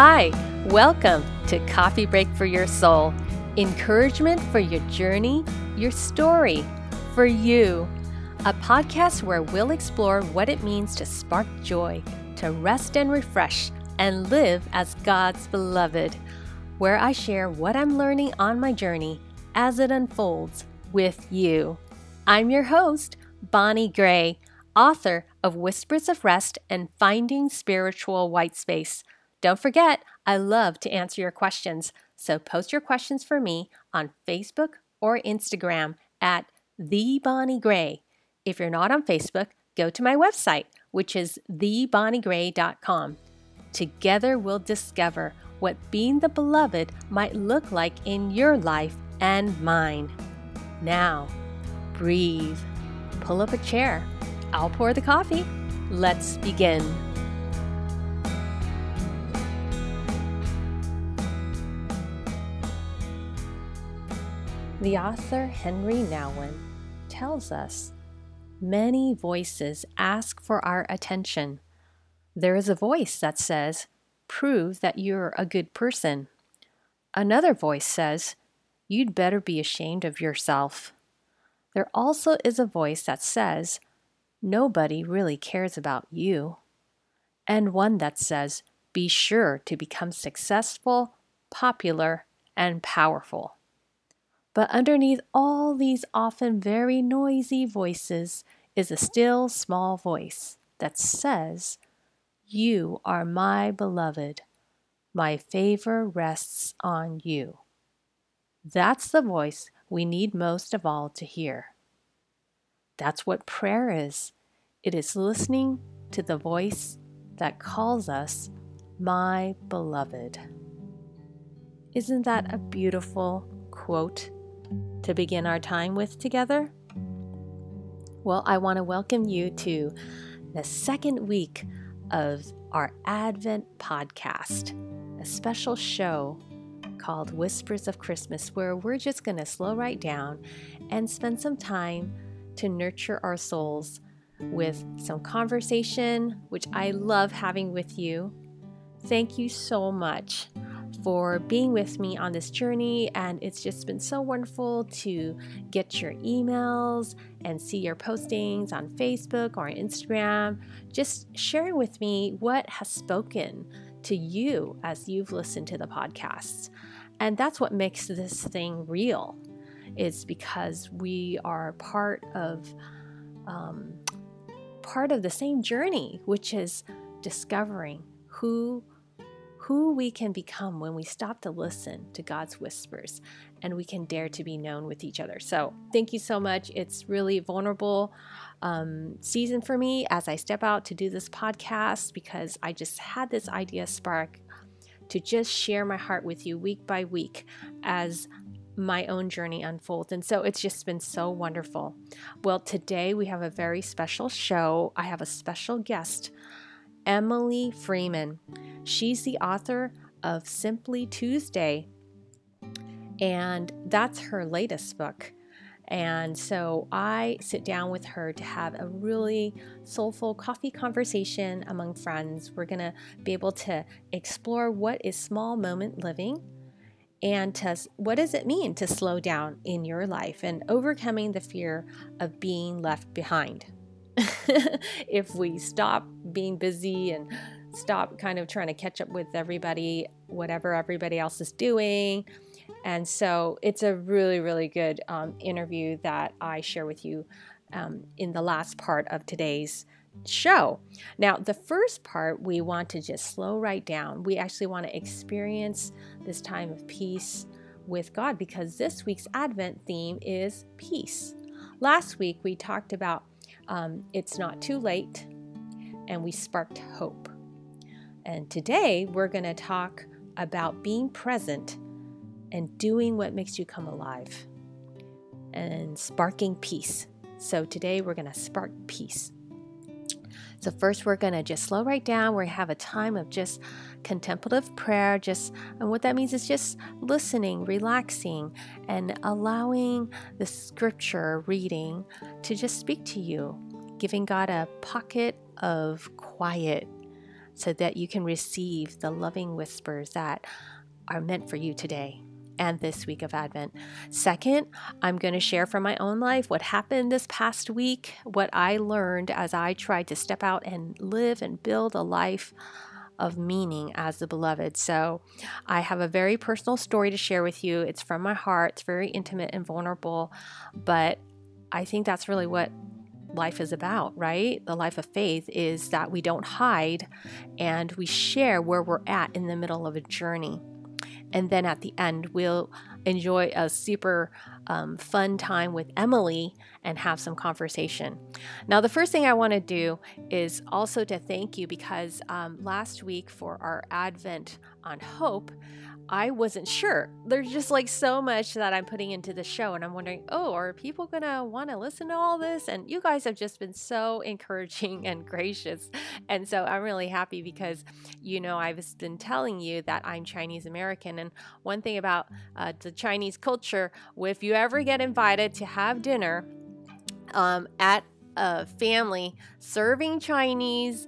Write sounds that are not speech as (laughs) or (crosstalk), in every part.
Hi, welcome to Coffee Break for Your Soul. Encouragement for your journey, your story, for you. A podcast where we'll explore what it means to spark joy, to rest and refresh, and live as God's beloved. Where I share what I'm learning on my journey as it unfolds with you. I'm your host, Bonnie Gray, author of Whispers of Rest and Finding Spiritual White Space don't forget, I love to answer your questions, so post your questions for me on Facebook or Instagram at the Bonnie Gray. If you're not on Facebook, go to my website, which is thebonniegray.com. Together, we'll discover what being the beloved might look like in your life and mine. Now, breathe, pull up a chair. I'll pour the coffee. Let's begin. The author Henri Nouwen tells us many voices ask for our attention. There is a voice that says, Prove that you're a good person. Another voice says, You'd better be ashamed of yourself. There also is a voice that says, Nobody really cares about you. And one that says, Be sure to become successful, popular, and powerful. But underneath all these often very noisy voices is a still small voice that says, You are my beloved. My favor rests on you. That's the voice we need most of all to hear. That's what prayer is it is listening to the voice that calls us my beloved. Isn't that a beautiful quote to begin our time with together? Well, I want to welcome you to the second week of our Advent podcast, a special show called Whispers of Christmas, where we're just going to slow right down and spend some time to nurture our souls with some conversation, which I love having with you. Thank you so much for being with me on this journey. And it's just been so wonderful to get your emails and see your postings on Facebook or Instagram, just sharing with me what has spoken to you as you've listened to the podcasts. And that's what makes this thing real, is because we are part of. Um, part of the same journey, which is discovering who who we can become when we stop to listen to God's whispers and we can dare to be known with each other. So, thank you so much. It's really vulnerable um, season for me as I step out to do this podcast because I just had this idea spark to just share my heart with you week by week as my own journey unfolds. And so it's just been so wonderful. Well, today we have a very special show. I have a special guest Emily Freeman. She's the author of Simply Tuesday, and that's her latest book. And so I sit down with her to have a really soulful coffee conversation among friends. We're going to be able to explore what is small moment living and to what does it mean to slow down in your life and overcoming the fear of being left behind. (laughs) if we stop being busy and stop kind of trying to catch up with everybody, whatever everybody else is doing. And so it's a really, really good um, interview that I share with you um, in the last part of today's show. Now, the first part, we want to just slow right down. We actually want to experience this time of peace with God because this week's Advent theme is peace. Last week, we talked about um, It's Not Too Late, and we sparked hope. And today we're going to talk about being present and doing what makes you come alive and sparking peace. So today we're going to spark peace. So, first, we're going to just slow right down. We have a time of just contemplative prayer. Just, and what that means is just listening, relaxing, and allowing the scripture reading to just speak to you, giving God a pocket of quiet so that you can receive the loving whispers that are meant for you today and this week of Advent. Second, I'm going to share from my own life what happened this past week, what I learned as I tried to step out and live and build a life of meaning as the beloved. So, I have a very personal story to share with you. It's from my heart, it's very intimate and vulnerable, but I think that's really what life is about, right? The life of faith is that we don't hide and we share where we're at in the middle of a journey. And then at the end, we'll enjoy a super um, fun time with Emily and have some conversation. Now, the first thing I want to do is also to thank you because um, last week for our Advent on Hope, I wasn't sure. There's just like so much that I'm putting into the show, and I'm wondering, oh, are people gonna want to listen to all this? And you guys have just been so (laughs) encouraging and gracious. And so I'm really happy because, you know, I've been telling you that I'm Chinese American. And one thing about uh, the Chinese culture, if you ever get invited to have dinner um, at a family serving Chinese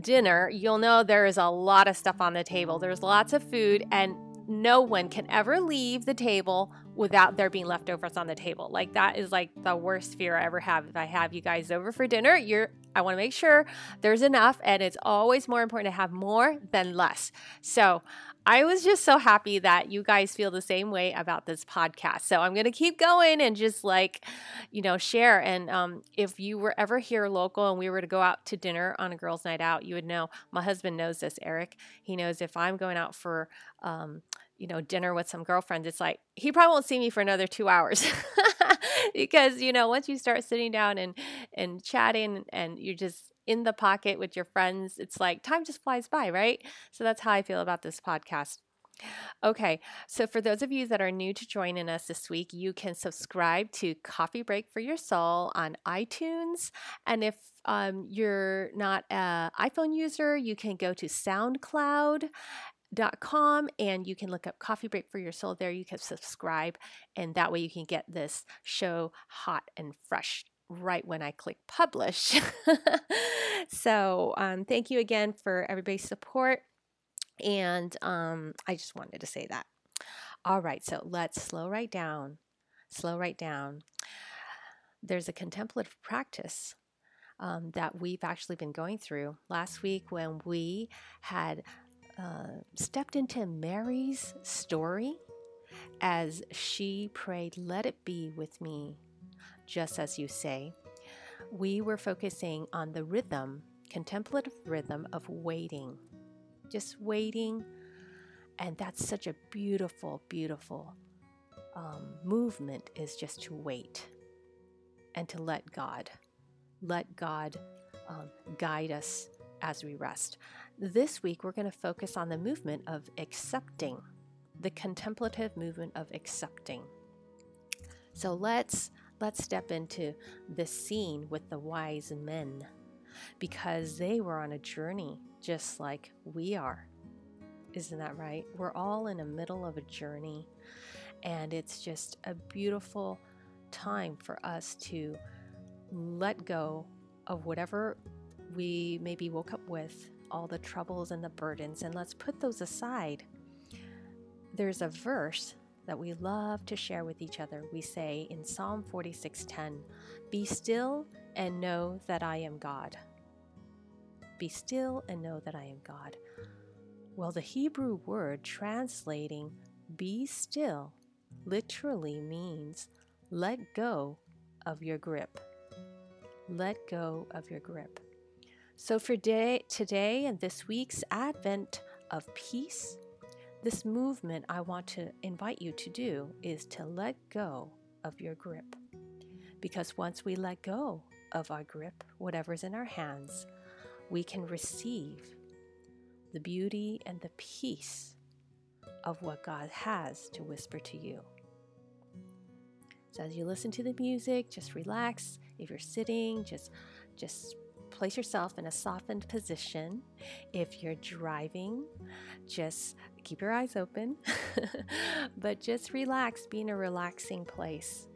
dinner, you'll know there is a lot of stuff on the table. There's lots of food, and no one can ever leave the table without there being leftovers on the table. Like that is like the worst fear I ever have. If I have you guys over for dinner, you're I want to make sure there's enough and it's always more important to have more than less. So, I was just so happy that you guys feel the same way about this podcast. So I'm going to keep going and just like, you know, share. And um, if you were ever here local and we were to go out to dinner on a girls' night out, you would know my husband knows this, Eric. He knows if I'm going out for, um, you know, dinner with some girlfriends, it's like he probably won't see me for another two hours. (laughs) because you know once you start sitting down and and chatting and you're just in the pocket with your friends. It's like time just flies by, right? So that's how I feel about this podcast. Okay, so for those of you that are new to joining us this week, you can subscribe to Coffee Break for Your Soul on iTunes. And if um, you're not an iPhone user, you can go to SoundCloud.com and you can look up Coffee Break for Your Soul there. You can subscribe, and that way you can get this show hot and fresh right when I click publish. (laughs) so, um, thank you again for everybody's support. And um, I just wanted to say that. All right, so let's slow right down. Slow right down. There's a contemplative practice um, that we've actually been going through. Last week, when we had uh, stepped into Mary's story as she prayed, Let it be with me just as you say, we were focusing on the rhythm, contemplative rhythm of waiting, just waiting. And that's such a beautiful, beautiful um, movement is just to wait and to let God, let God um, guide us as we rest. This week, we're going to focus on the movement of accepting, the contemplative movement of accepting. So let's let's step into the scene with the wise men because they were on a journey just like we are. Isn't that right? We're all in the middle of a journey, and it's just a beautiful time for us to let go of whatever we maybe woke up with, all the troubles and the burdens, and let's put those aside. There's a verse that we love to share with each other. We say in Psalm 46:10, "Be still and know that I am God." Be still and know that I am God. Well, the Hebrew word translating be still literally means let go of your grip. Let go of your grip. So for day, today and this week's Advent of peace, this movement I want to invite you to do is to let go of your grip. Because once we let go of our grip, whatever's in our hands, we can receive the beauty and the peace of what God has to whisper to you. So as you listen to the music, just relax. If you're sitting, just just place yourself in a softened position. If you're driving, just keep your eyes open, (laughs) but just relax, be in a relaxing place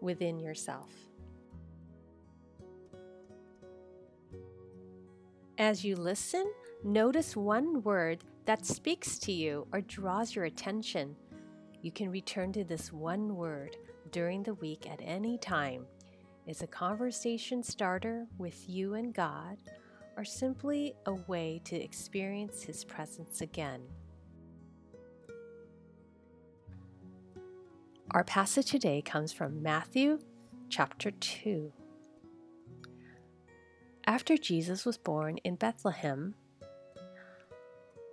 within yourself. As you listen, Notice one word that speaks to you or draws your attention. You can return to this one word during the week at any time. It's a conversation starter with you and God, or simply a way to experience His presence again. Our passage today comes from Matthew chapter 2. After Jesus was born in Bethlehem,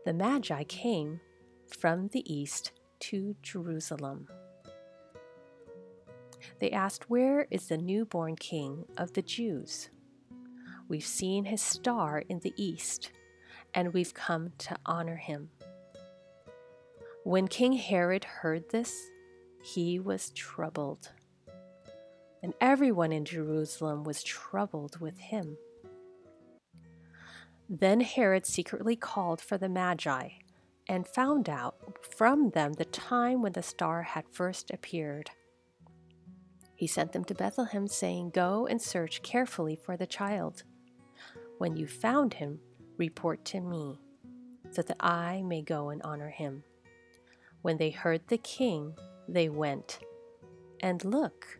the Magi came from the east to Jerusalem. They asked, Where is the newborn king of the Jews? We've seen his star in the east, and we've come to honor him. When King Herod heard this, he was troubled, and everyone in Jerusalem was troubled with him. Then Herod secretly called for the Magi and found out from them the time when the star had first appeared. He sent them to Bethlehem, saying, Go and search carefully for the child. When you found him, report to me, so that I may go and honor him. When they heard the king, they went. And look,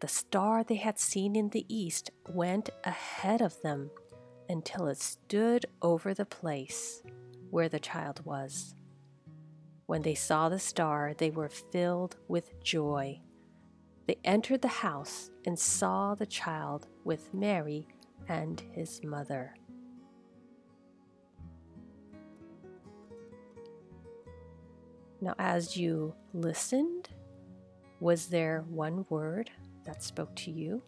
the star they had seen in the east went ahead of them until it stood over the place where the child was. When they saw the star, they were filled with joy. They entered the house and saw the child with Mary and his mother. Now, as you listened, was there one word that spoke to you?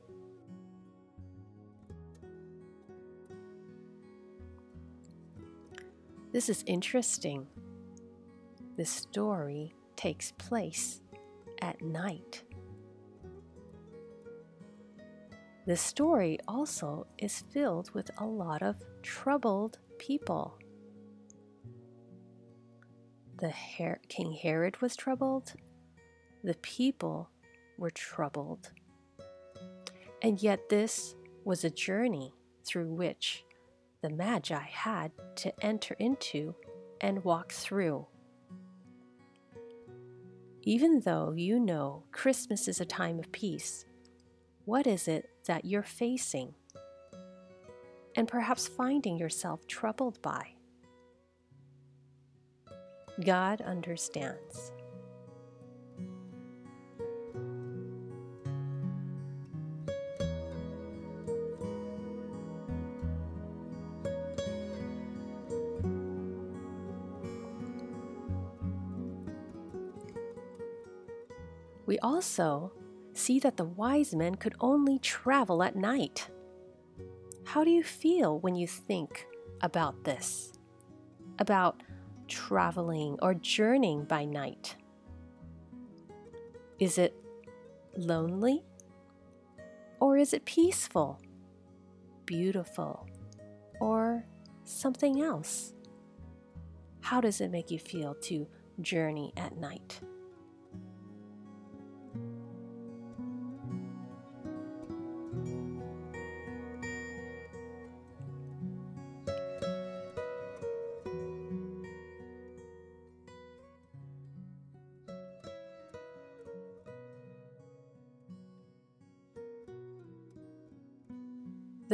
This is interesting. This story takes place at night. This story also is filled with a lot of troubled people. The Her- King Herod was troubled, the people were troubled. And yet, this was a journey through which the Magi had to enter into and walk through. Even though you know Christmas is a time of peace, what is it that you're facing and perhaps finding yourself troubled by? God understands. We also see that the wise men could only travel at night. How do you feel when you think about this? About traveling or journeying by night? Is it lonely? Or is it peaceful, beautiful, or something else? How does it make you feel to journey at night?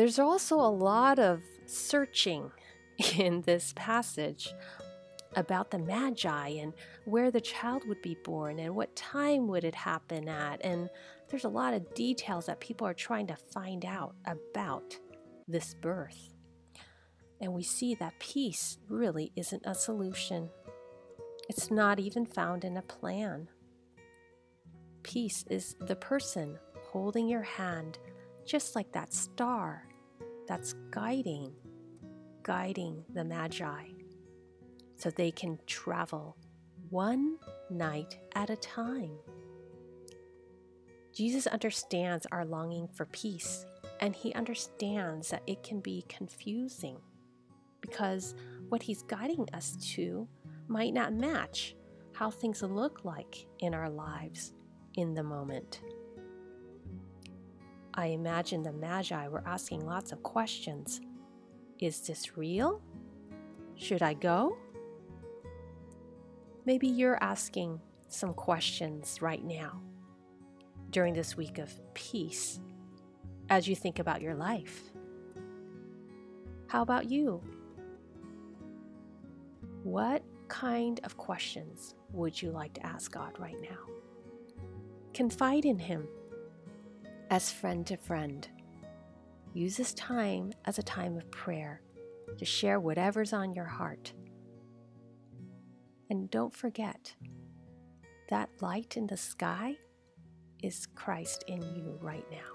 There's also a lot of searching (laughs) in this passage about the Magi and where the child would be born and what time would it happen at. And there's a lot of details that people are trying to find out about this birth. And we see that peace really isn't a solution, it's not even found in a plan. Peace is the person holding your hand just like that star that's guiding, guiding the Magi so they can travel one night at a time. Jesus understands our longing for peace, and he understands that it can be confusing because what he's guiding us to might not match how things look like in our lives in the moment. I imagine the Magi were asking lots of questions. Is this real? Should I go? Maybe you're asking some questions right now during this week of peace as you think about your life. How about you? What kind of questions would you like to ask God right now? Confide in Him as friend to friend. Use this time as a time of prayer to share whatever's on your heart. And don't forget that light in the sky is Christ in you right now.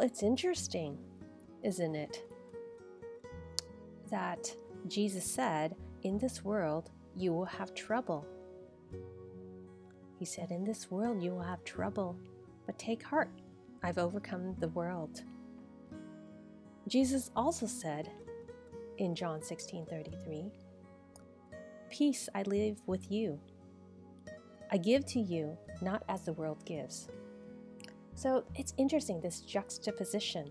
Well, it's interesting, isn't it? That Jesus said, In this world you will have trouble. He said, In this world you will have trouble, but take heart, I've overcome the world. Jesus also said in John 16 33, Peace I leave with you. I give to you not as the world gives. So it's interesting this juxtaposition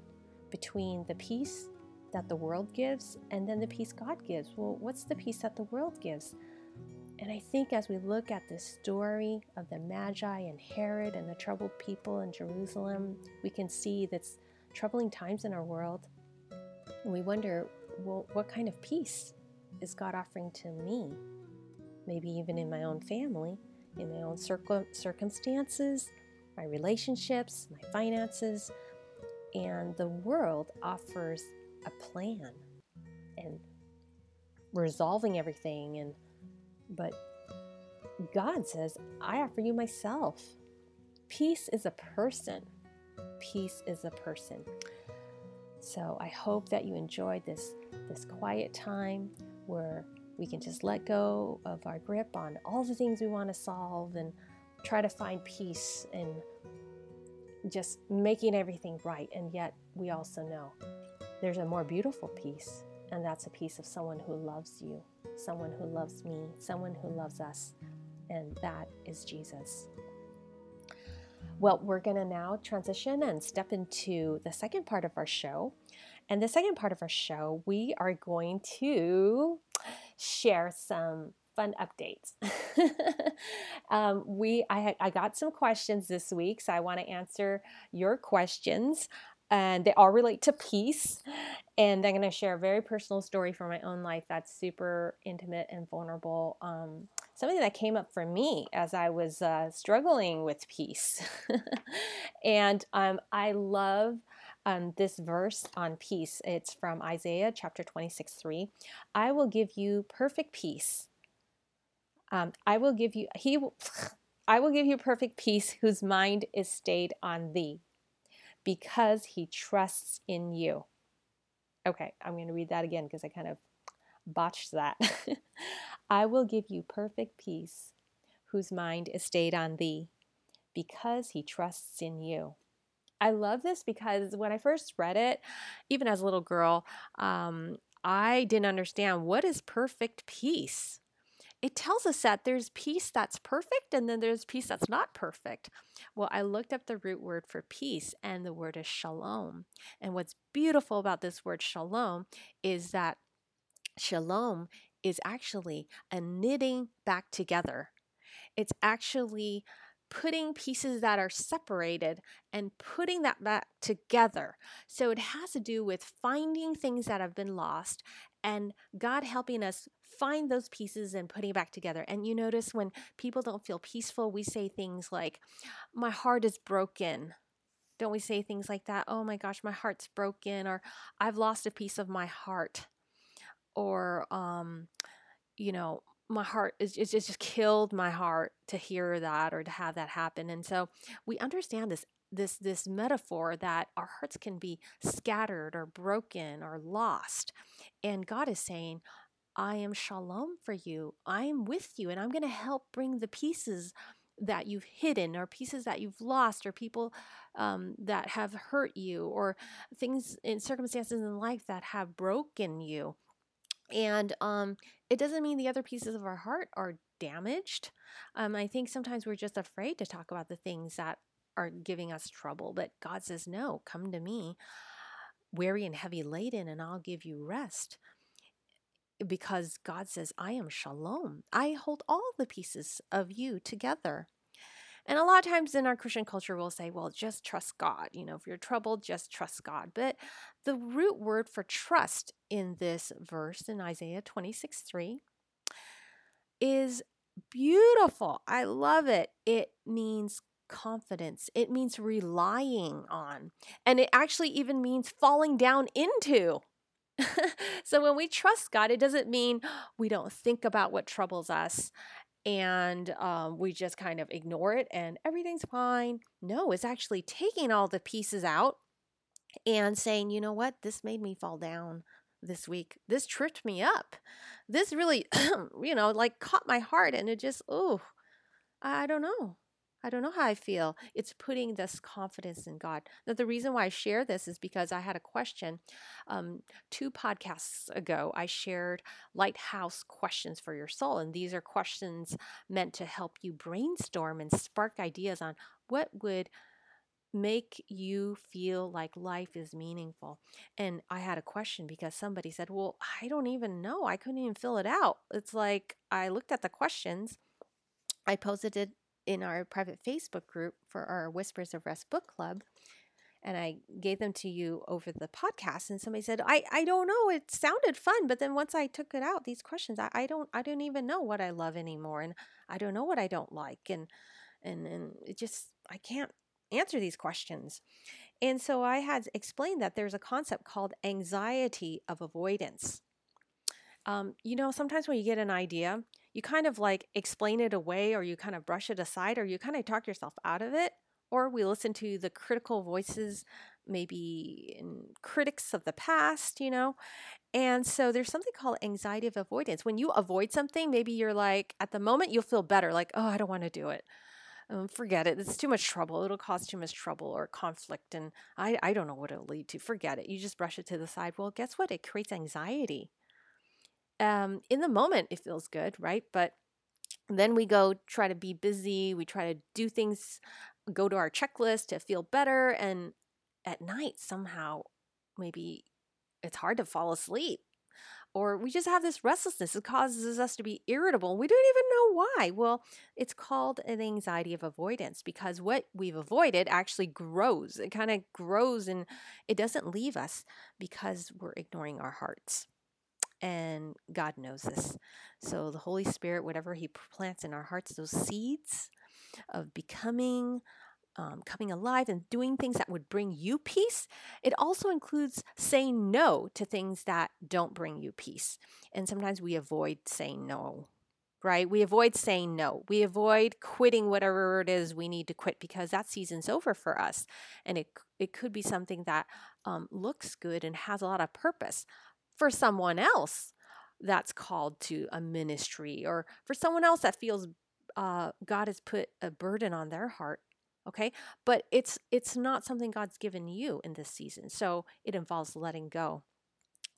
between the peace that the world gives and then the peace God gives. Well, what's the peace that the world gives? And I think as we look at this story of the Magi and Herod and the troubled people in Jerusalem, we can see that's troubling times in our world. And we wonder, well, what kind of peace is God offering to me? Maybe even in my own family, in my own circumstances, my relationships, my finances, and the world offers a plan and resolving everything and but God says, I offer you myself. Peace is a person. Peace is a person. So I hope that you enjoyed this this quiet time where we can just let go of our grip on all the things we want to solve and try to find peace in just making everything right. And yet, we also know there's a more beautiful peace, and that's a peace of someone who loves you, someone who loves me, someone who loves us, and that is Jesus. Well, we're going to now transition and step into the second part of our show. And the second part of our show, we are going to share some fun updates. (laughs) um, we I, I got some questions this week, so I want to answer your questions. And they all relate to peace. And I'm going to share a very personal story from my own life that's super intimate and vulnerable. Um, something that came up for me as I was uh, struggling with peace. (laughs) and um, I love um, this verse on peace. It's from Isaiah chapter 26 3. I will give you perfect peace um, I will give you he (sighs) I will give you perfect peace whose mind is stayed on thee because he trusts in you. Okay, I'm going to read that again because I kind of botched that. (laughs) I will give you perfect peace whose mind is stayed on thee because he trusts in you. I love this because when I first read it, even as a little girl, um, I didn't understand what is perfect peace it tells us that there's peace that's perfect and then there's peace that's not perfect. Well, I looked up the root word for peace and the word is shalom. And what's beautiful about this word shalom is that shalom is actually a knitting back together. It's actually putting pieces that are separated and putting that back together. So it has to do with finding things that have been lost and God helping us find those pieces and putting it back together. And you notice when people don't feel peaceful, we say things like, My heart is broken. Don't we say things like that? Oh my gosh, my heart's broken, or I've lost a piece of my heart, or, um, you know, my heart is it's just killed my heart to hear that or to have that happen. And so we understand this this this metaphor that our hearts can be scattered or broken or lost and god is saying i am shalom for you i am with you and i'm going to help bring the pieces that you've hidden or pieces that you've lost or people um, that have hurt you or things in circumstances in life that have broken you and um, it doesn't mean the other pieces of our heart are damaged. Um, I think sometimes we're just afraid to talk about the things that are giving us trouble. But God says, No, come to me, weary and heavy laden, and I'll give you rest. Because God says, I am shalom. I hold all the pieces of you together. And a lot of times in our Christian culture, we'll say, well, just trust God. You know, if you're troubled, just trust God. But the root word for trust in this verse in Isaiah 26 3 is beautiful. I love it. It means confidence, it means relying on, and it actually even means falling down into. (laughs) so when we trust God, it doesn't mean (gasps) we don't think about what troubles us and um, we just kind of ignore it and everything's fine. No, it's actually taking all the pieces out and saying, you know what, this made me fall down this week. This tripped me up. This really, (clears throat) you know, like caught my heart and it just, oh, I don't know. I don't know how I feel. It's putting this confidence in God. Now, the reason why I share this is because I had a question. Um, two podcasts ago, I shared Lighthouse Questions for Your Soul. And these are questions meant to help you brainstorm and spark ideas on what would make you feel like life is meaningful. And I had a question because somebody said, Well, I don't even know. I couldn't even fill it out. It's like I looked at the questions, I posted it in our private Facebook group for our Whispers of Rest book club. And I gave them to you over the podcast, and somebody said, "I, I don't know. It sounded fun, but then once I took it out, these questions, I, I don't I don't even know what I love anymore, and I don't know what I don't like, and and and it just I can't answer these questions. And so I had explained that there's a concept called anxiety of avoidance. Um, you know, sometimes when you get an idea, you kind of like explain it away or you kind of brush it aside or you kind of talk yourself out of it. Or we listen to the critical voices, maybe critics of the past, you know. And so there's something called anxiety of avoidance. When you avoid something, maybe you're like, at the moment, you'll feel better, like, oh, I don't want to do it um, forget it. It's too much trouble. It'll cause too much trouble or conflict. And I, I don't know what it'll lead to. Forget it. You just brush it to the side. Well, guess what? It creates anxiety. Um, in the moment, it feels good, right? But then we go try to be busy. We try to do things, go to our checklist to feel better. And at night, somehow, maybe it's hard to fall asleep or we just have this restlessness. It causes us to be irritable. We don't even know why. Well, it's called an anxiety of avoidance because what we've avoided actually grows. It kind of grows and it doesn't leave us because we're ignoring our hearts. And God knows this. So the Holy Spirit, whatever He plants in our hearts, those seeds of becoming um, coming alive and doing things that would bring you peace. It also includes saying no to things that don't bring you peace. And sometimes we avoid saying no, right? We avoid saying no. We avoid quitting whatever it is we need to quit because that season's over for us. And it, it could be something that um, looks good and has a lot of purpose for someone else that's called to a ministry or for someone else that feels uh, God has put a burden on their heart okay but it's it's not something god's given you in this season so it involves letting go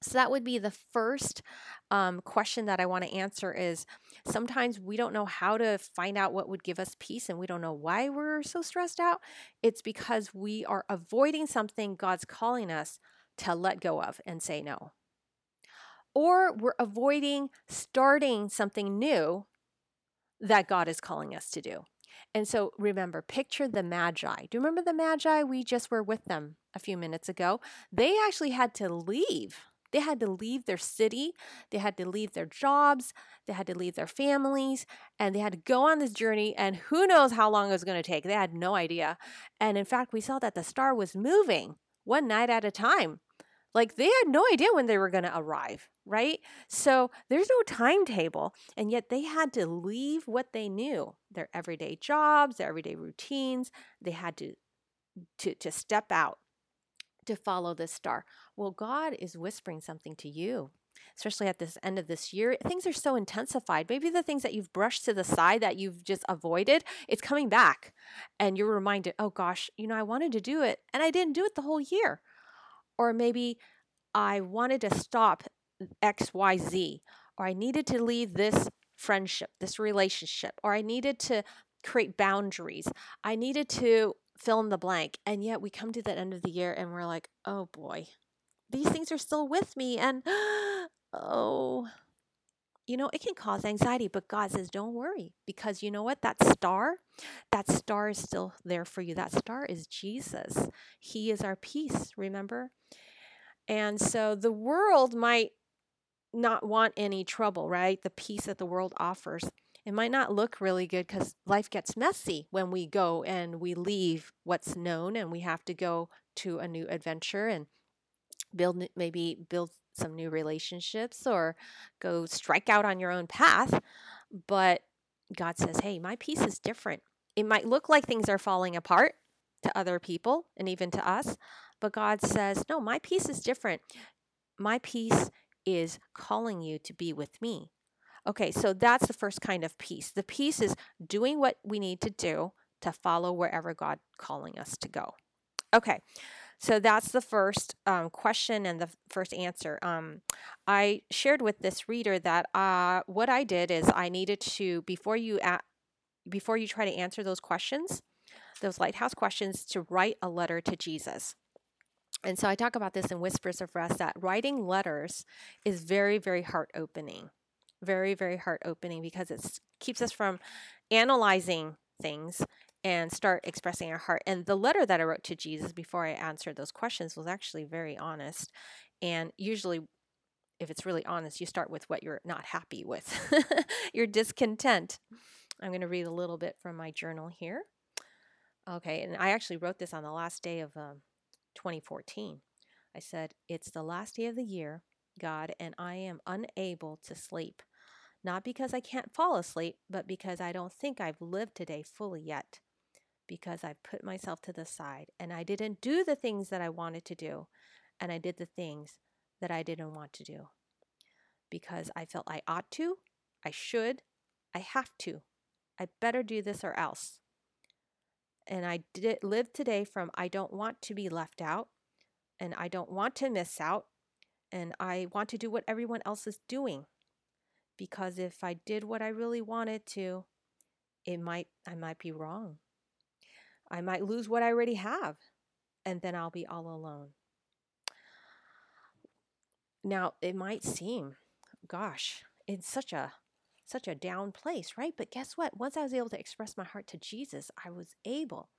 so that would be the first um, question that I want to answer is sometimes we don't know how to find out what would give us peace and we don't know why we're so stressed out. It's because we are avoiding something God's calling us to let go of and say no. Or we're avoiding starting something new that God is calling us to do. And so remember, picture the Magi. Do you remember the Magi? We just were with them a few minutes ago. They actually had to leave. They had to leave their city, they had to leave their jobs, they had to leave their families, and they had to go on this journey. And who knows how long it was going to take? They had no idea. And in fact, we saw that the star was moving one night at a time. Like they had no idea when they were going to arrive, right? So there's no timetable. And yet they had to leave what they knew their everyday jobs, their everyday routines. They had to to, to step out to follow this star. Well, God is whispering something to you, especially at this end of this year. Things are so intensified. Maybe the things that you've brushed to the side that you've just avoided, it's coming back. And you're reminded, oh gosh, you know, I wanted to do it and I didn't do it the whole year. Or maybe I wanted to stop XYZ, or I needed to leave this friendship, this relationship, or I needed to create boundaries. I needed to fill in the blank. And yet we come to the end of the year and we're like, oh boy, these things are still with me. And (gasps) oh, you know, it can cause anxiety, but God says, don't worry, because you know what? That star, that star is still there for you. That star is Jesus. He is our peace, remember? And so the world might not want any trouble, right? The peace that the world offers it might not look really good because life gets messy when we go and we leave what's known and we have to go to a new adventure and build maybe build some new relationships or go strike out on your own path but god says hey my peace is different it might look like things are falling apart to other people and even to us but god says no my peace is different my peace is calling you to be with me Okay, so that's the first kind of peace. The peace is doing what we need to do to follow wherever God calling us to go. Okay, so that's the first um, question and the first answer. Um, I shared with this reader that uh, what I did is I needed to before you at, before you try to answer those questions, those lighthouse questions, to write a letter to Jesus. And so I talk about this in Whispers of Rest that writing letters is very, very heart opening very, very heart opening because it keeps us from analyzing things and start expressing our heart. And the letter that I wrote to Jesus before I answered those questions was actually very honest. And usually, if it's really honest, you start with what you're not happy with, (laughs) your discontent. I'm going to read a little bit from my journal here. Okay, and I actually wrote this on the last day of um, 2014. I said, It's the last day of the year, God, and I am unable to sleep not because I can't fall asleep, but because I don't think I've lived today fully yet. Because I've put myself to the side and I didn't do the things that I wanted to do, and I did the things that I didn't want to do. Because I felt I ought to, I should, I have to. I better do this or else. And I did live today from I don't want to be left out, and I don't want to miss out, and I want to do what everyone else is doing because if I did what I really wanted to, it might I might be wrong. I might lose what I already have and then I'll be all alone. Now, it might seem gosh, it's such a such a down place, right? But guess what? Once I was able to express my heart to Jesus, I was able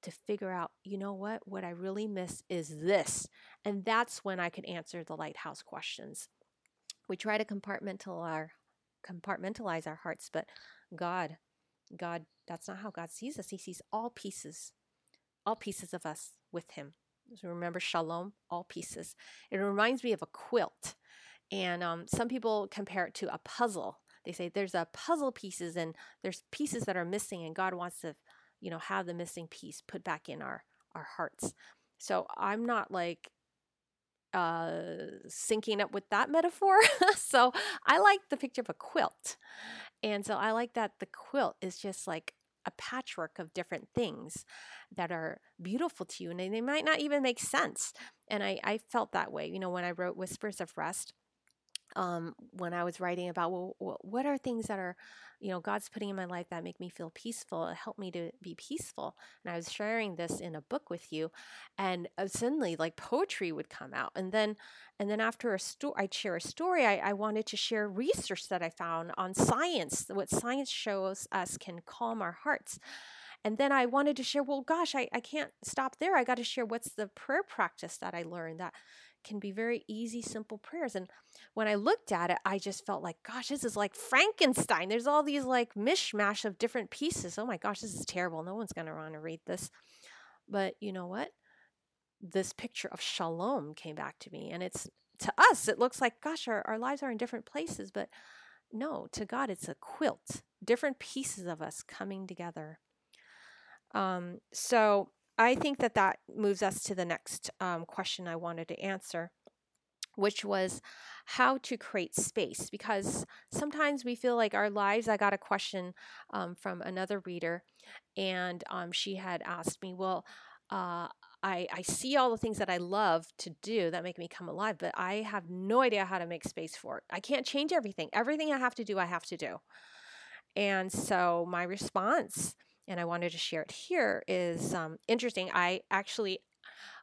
to figure out, you know what? What I really miss is this. And that's when I could answer the lighthouse questions. We try to compartmentalize our compartmentalize our hearts, but God, God, that's not how God sees us. He sees all pieces, all pieces of us with Him. So remember shalom, all pieces. It reminds me of a quilt. And um, some people compare it to a puzzle. They say there's a puzzle pieces and there's pieces that are missing, and God wants to, you know, have the missing piece put back in our our hearts. So I'm not like uh, syncing up with that metaphor. (laughs) so I like the picture of a quilt. And so I like that the quilt is just like a patchwork of different things that are beautiful to you and they might not even make sense. And I, I felt that way, you know, when I wrote Whispers of Rest um, when I was writing about well, what are things that are, you know, God's putting in my life that make me feel peaceful, help me to be peaceful. And I was sharing this in a book with you, and uh, suddenly like poetry would come out, and then and then after a story, I'd share a story. I, I wanted to share research that I found on science, what science shows us can calm our hearts. And then I wanted to share, well, gosh, I, I can't stop there. I got to share what's the prayer practice that I learned that can be very easy, simple prayers. And when I looked at it, I just felt like, gosh, this is like Frankenstein. There's all these like mishmash of different pieces. Oh my gosh, this is terrible. No one's going to want to read this. But you know what? This picture of shalom came back to me. And it's to us, it looks like, gosh, our, our lives are in different places. But no, to God, it's a quilt, different pieces of us coming together. Um, so I think that that moves us to the next um, question I wanted to answer, which was how to create space. Because sometimes we feel like our lives, I got a question um, from another reader, and um, she had asked me, Well, uh, I, I see all the things that I love to do that make me come alive, but I have no idea how to make space for it. I can't change everything. Everything I have to do, I have to do. And so my response, and I wanted to share it here, is um, interesting. I actually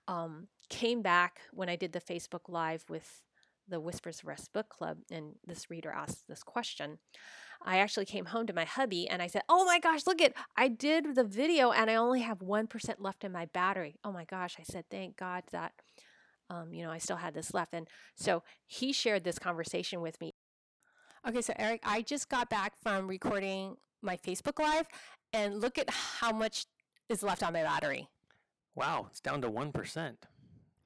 um, came back when I did the Facebook Live with the Whispers Rest Book Club, and this reader asked this question. I actually came home to my hubby and I said, Oh my gosh, look at, I did the video and I only have 1% left in my battery. Oh my gosh. I said, Thank God that, um, you know, I still had this left. And so he shared this conversation with me. Okay, so Eric, I just got back from recording my Facebook Live and look at how much is left on my battery. Wow, it's down to 1%.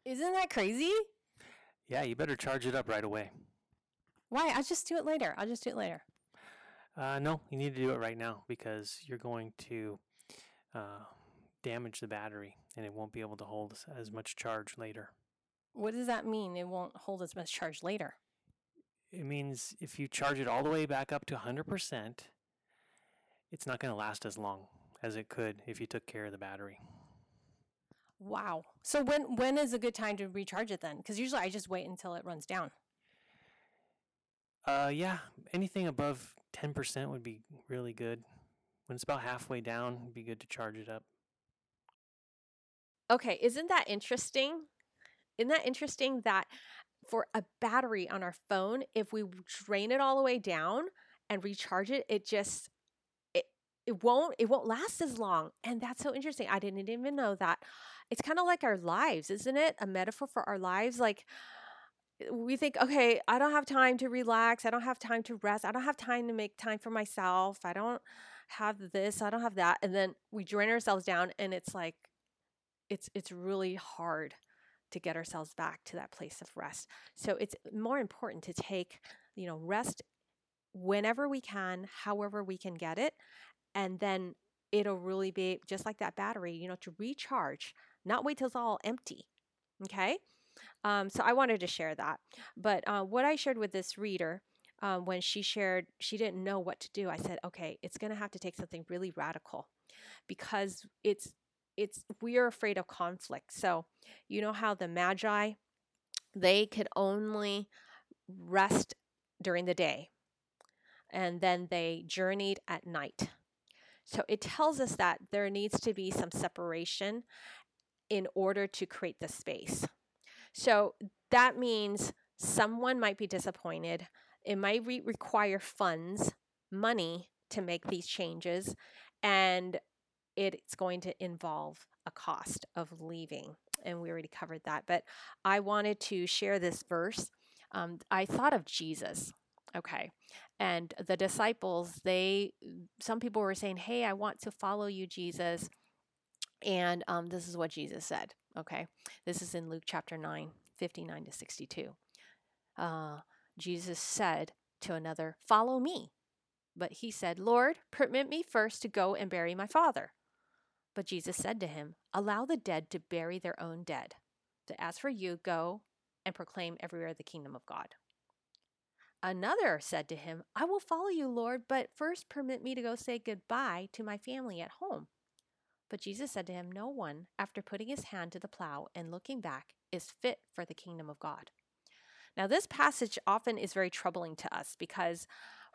Isn't that crazy? Yeah, you better charge it up right away. Why? I'll just do it later. I'll just do it later. Uh, no, you need to do it right now because you're going to uh, damage the battery and it won't be able to hold as much charge later. What does that mean? It won't hold as much charge later. It means if you charge it all the way back up to 100%, it's not going to last as long as it could if you took care of the battery. Wow. So when when is a good time to recharge it then? Because usually I just wait until it runs down. Uh, yeah, anything above 10% would be really good. When it's about halfway down, it'd be good to charge it up. Okay, isn't that interesting? Isn't that interesting that for a battery on our phone, if we drain it all the way down and recharge it, it just it won't it won't last as long. And that's so interesting. I didn't even know that. It's kind of like our lives, isn't it? A metaphor for our lives like eh, we think, okay, I don't have time to relax. I don't have time to rest. I don't have time to make time for myself. I don't have this. I don't have that. And then we drain ourselves down and it's like it's it's really hard to get ourselves back to that place of rest. So it's more important to take, you know, rest whenever we can, however we can get it, and then it'll really be just like that battery, you know, to recharge, not wait till it's all empty. Okay? Um, so I wanted to share that. But uh, what I shared with this reader uh, when she shared, she didn't know what to do. I said, okay, it's going to have to take something really radical because it's it's we are afraid of conflict. So you know how the magi they could only rest during the day and then they journeyed at night. So it tells us that there needs to be some separation in order to create the space. So that means someone might be disappointed. It might re- require funds, money to make these changes, and it's going to involve a cost of leaving. And we already covered that. But I wanted to share this verse. Um, I thought of Jesus. Okay. And the disciples, they, some people were saying, Hey, I want to follow you, Jesus. And um, this is what Jesus said. Okay. This is in Luke chapter 9, 59 to 62. Uh, Jesus said to another, Follow me. But he said, Lord, permit me first to go and bury my father. But Jesus said to him, Allow the dead to bury their own dead. But as for you, go and proclaim everywhere the kingdom of God. Another said to him, I will follow you, Lord, but first permit me to go say goodbye to my family at home. But Jesus said to him, No one, after putting his hand to the plow and looking back, is fit for the kingdom of God. Now, this passage often is very troubling to us because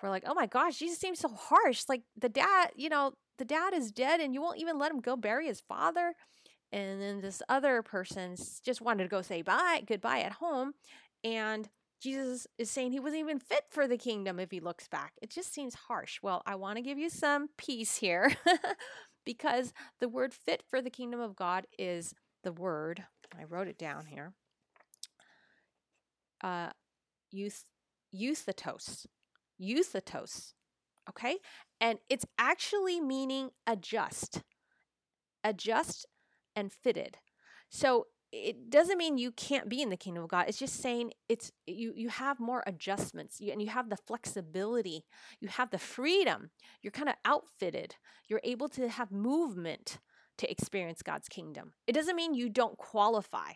we're like, oh my gosh, Jesus seems so harsh. Like the dad, you know, the dad is dead and you won't even let him go bury his father. And then this other person just wanted to go say bye, goodbye at home. And Jesus is saying he wasn't even fit for the kingdom if he looks back. It just seems harsh. Well, I want to give you some peace here (laughs) because the word fit for the kingdom of God is the word, I wrote it down here, uh, youth, euthatos, euthatos, okay? And it's actually meaning adjust, adjust and fitted. So it doesn't mean you can't be in the kingdom of God. It's just saying it's you you have more adjustments and you have the flexibility. You have the freedom. You're kind of outfitted. You're able to have movement to experience God's kingdom. It doesn't mean you don't qualify.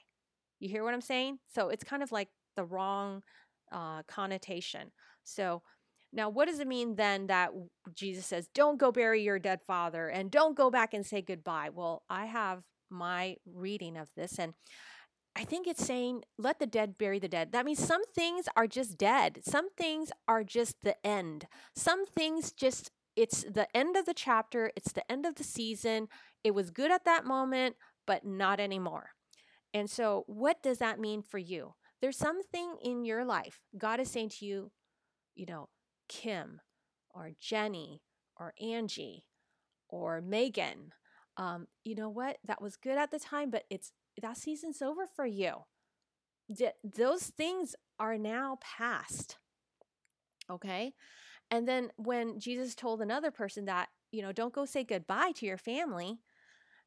You hear what I'm saying? So it's kind of like the wrong uh, connotation. So now, what does it mean then that Jesus says, don't go bury your dead father and don't go back and say goodbye? Well, I have my reading of this, and I think it's saying, let the dead bury the dead. That means some things are just dead, some things are just the end, some things just it's the end of the chapter, it's the end of the season. It was good at that moment, but not anymore. And so, what does that mean for you? There's something in your life. God is saying to you, you know, Kim or Jenny or Angie or Megan, um, you know what? That was good at the time, but it's that season's over for you. D- those things are now past. Okay? And then when Jesus told another person that, you know, don't go say goodbye to your family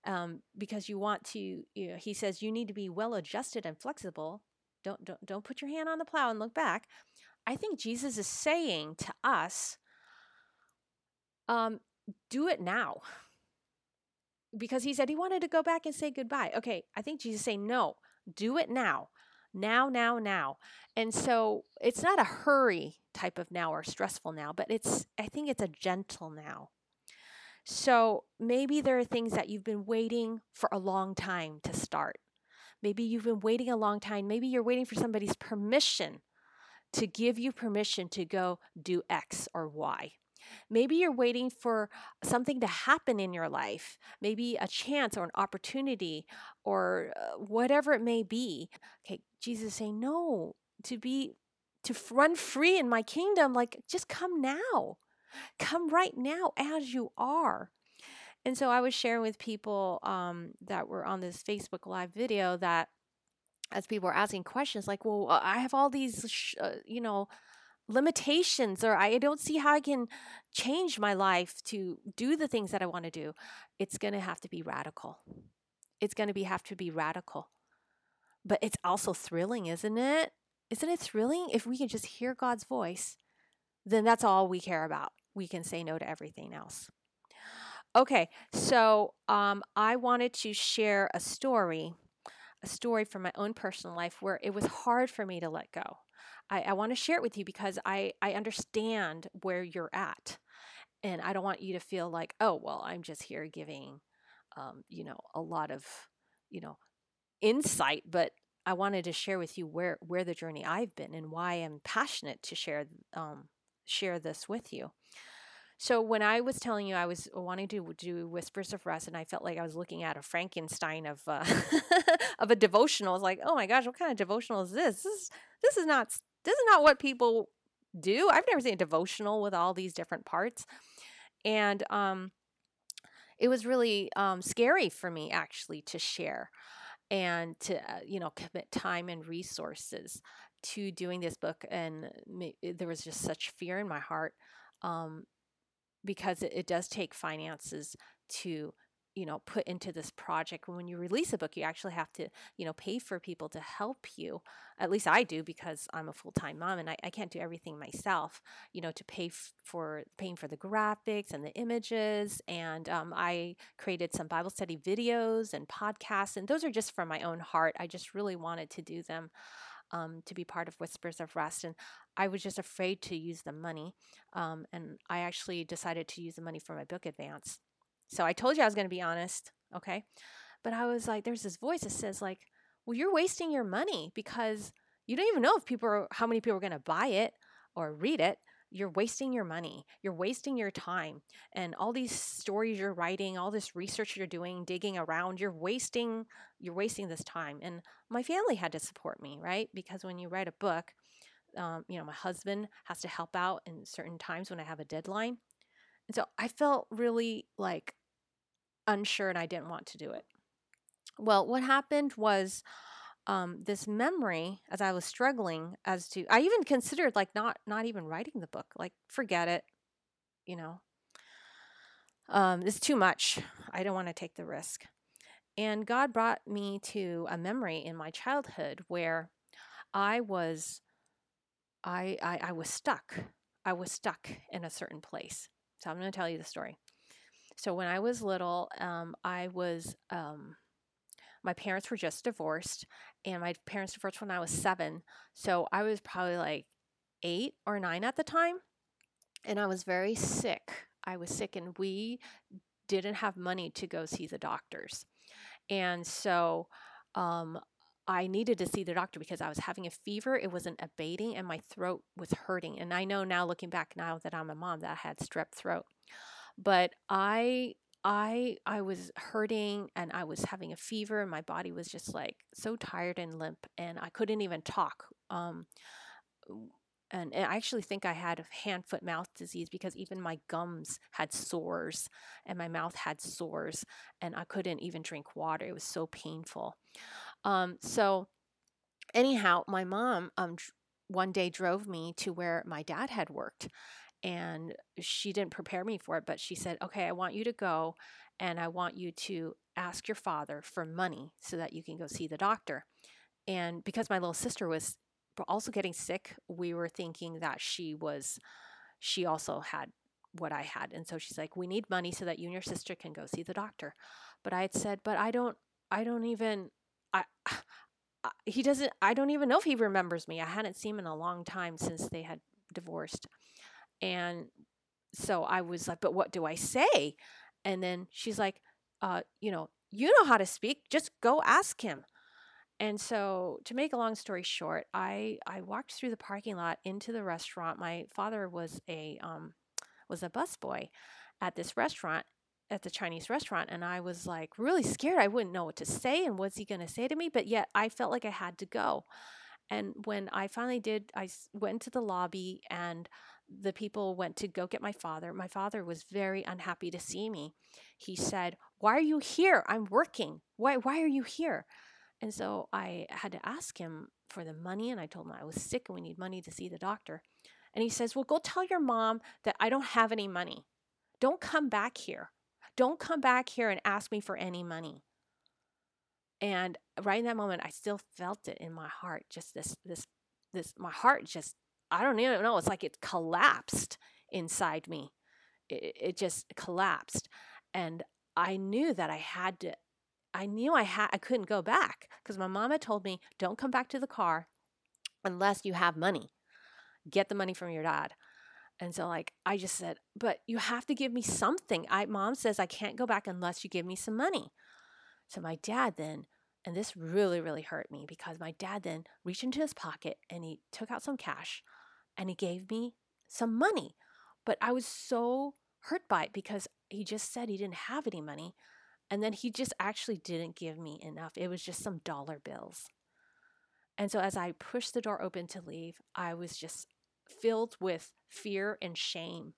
um, because you want to, you know, he says you need to be well adjusted and flexible. Don't, don't, don't put your hand on the plow and look back. I think Jesus is saying to us, um, do it now. Because he said he wanted to go back and say goodbye. Okay, I think Jesus saying, no, do it now. Now, now, now. And so it's not a hurry type of now or stressful now, but it's, I think it's a gentle now. So maybe there are things that you've been waiting for a long time to start. Maybe you've been waiting a long time. Maybe you're waiting for somebody's permission to give you permission to go do X or Y. Maybe you're waiting for something to happen in your life, maybe a chance or an opportunity or uh, whatever it may be. Okay, Jesus is saying, No, to be, to run free in my kingdom, like just come now. Come right now as you are. And so I was sharing with people um, that were on this Facebook Live video that as people were asking questions like, well, I have all these, sh- uh, you know, limitations, or I don't see how I can change my life to do the things that I want to do. It's going to have to be radical. It's going to be have to be radical. But it's also thrilling, isn't it? Isn't it thrilling if we can just hear God's voice? Then that's all we care about. We can say no to everything else. Okay, so um, I wanted to share a story a story from my own personal life where it was hard for me to let go. I, I want to share it with you because I, I understand where you're at. And I don't want you to feel like, oh, well, I'm just here giving, um, you know, a lot of, you know, insight. But I wanted to share with you where, where the journey I've been and why I'm passionate to share, um, share this with you. So when I was telling you I was wanting to do Whispers of Rest, and I felt like I was looking at a Frankenstein of uh, (laughs) of a devotional, I was like, oh my gosh, what kind of devotional is this? This is this is not this is not what people do. I've never seen a devotional with all these different parts, and um, it was really um, scary for me actually to share and to uh, you know commit time and resources to doing this book and me, there was just such fear in my heart um, because it, it does take finances to you know put into this project when you release a book you actually have to you know pay for people to help you at least i do because i'm a full-time mom and i, I can't do everything myself you know to pay f- for paying for the graphics and the images and um, i created some bible study videos and podcasts and those are just from my own heart i just really wanted to do them um, to be part of Whispers of Rest. And I was just afraid to use the money. Um, and I actually decided to use the money for my book advance. So I told you I was going to be honest, okay? But I was like, there's this voice that says, like, well, you're wasting your money because you don't even know if people are, how many people are going to buy it or read it. You're wasting your money. You're wasting your time. And all these stories you're writing all this research you're doing digging around you're wasting you're wasting this time. And my family had to support me right? Because when you write a book um, you know my husband has to help out in certain times when i have a deadline so i felt really like unsure and i didn't want to do it. Well what happened was um, this memory as I was struggling as to I even considered like not not even writing the book like forget it you know? Um, it's too much. I don't want to take the risk. And God brought me to a memory in my childhood where I was I I, I was stuck. I was stuck in a certain place so I'm going to tell you the story So when I was little, um, I was, um, my parents were just divorced, and my parents divorced when I was seven. So I was probably like eight or nine at the time, and I was very sick. I was sick, and we didn't have money to go see the doctors. And so um, I needed to see the doctor because I was having a fever. It wasn't abating and my throat was hurting. And I know now, looking back now that I'm a mom, that I had strep throat. But I I I was hurting and I was having a fever and my body was just like so tired and limp and I couldn't even talk. Um, and, and I actually think I had hand, foot, mouth disease because even my gums had sores and my mouth had sores, and I couldn't even drink water. It was so painful. Um, so, anyhow, my mom um, one day drove me to where my dad had worked, and she didn't prepare me for it, but she said, "Okay, I want you to go, and I want you to ask your father for money so that you can go see the doctor." And because my little sister was also getting sick, we were thinking that she was, she also had what I had. And so she's like, we need money so that you and your sister can go see the doctor. But I had said, but I don't, I don't even, I, I, he doesn't, I don't even know if he remembers me. I hadn't seen him in a long time since they had divorced. And so I was like, but what do I say? And then she's like, uh, you know, you know how to speak. Just go ask him. And so, to make a long story short, I I walked through the parking lot into the restaurant. My father was a um, was a busboy at this restaurant, at the Chinese restaurant, and I was like really scared. I wouldn't know what to say, and what's he going to say to me? But yet, I felt like I had to go. And when I finally did, I went to the lobby, and the people went to go get my father. My father was very unhappy to see me. He said, "Why are you here? I'm working. Why why are you here?" And so I had to ask him for the money, and I told him I was sick and we need money to see the doctor. And he says, Well, go tell your mom that I don't have any money. Don't come back here. Don't come back here and ask me for any money. And right in that moment, I still felt it in my heart. Just this, this, this, my heart just, I don't even know. It's like it collapsed inside me. It, it just collapsed. And I knew that I had to I knew I had I couldn't go back because my mama told me, "Don't come back to the car unless you have money. Get the money from your dad." And so like I just said, "But you have to give me something." I mom says I can't go back unless you give me some money. So my dad then and this really really hurt me because my dad then reached into his pocket and he took out some cash and he gave me some money. But I was so hurt by it because he just said he didn't have any money. And then he just actually didn't give me enough. It was just some dollar bills. And so as I pushed the door open to leave, I was just filled with fear and shame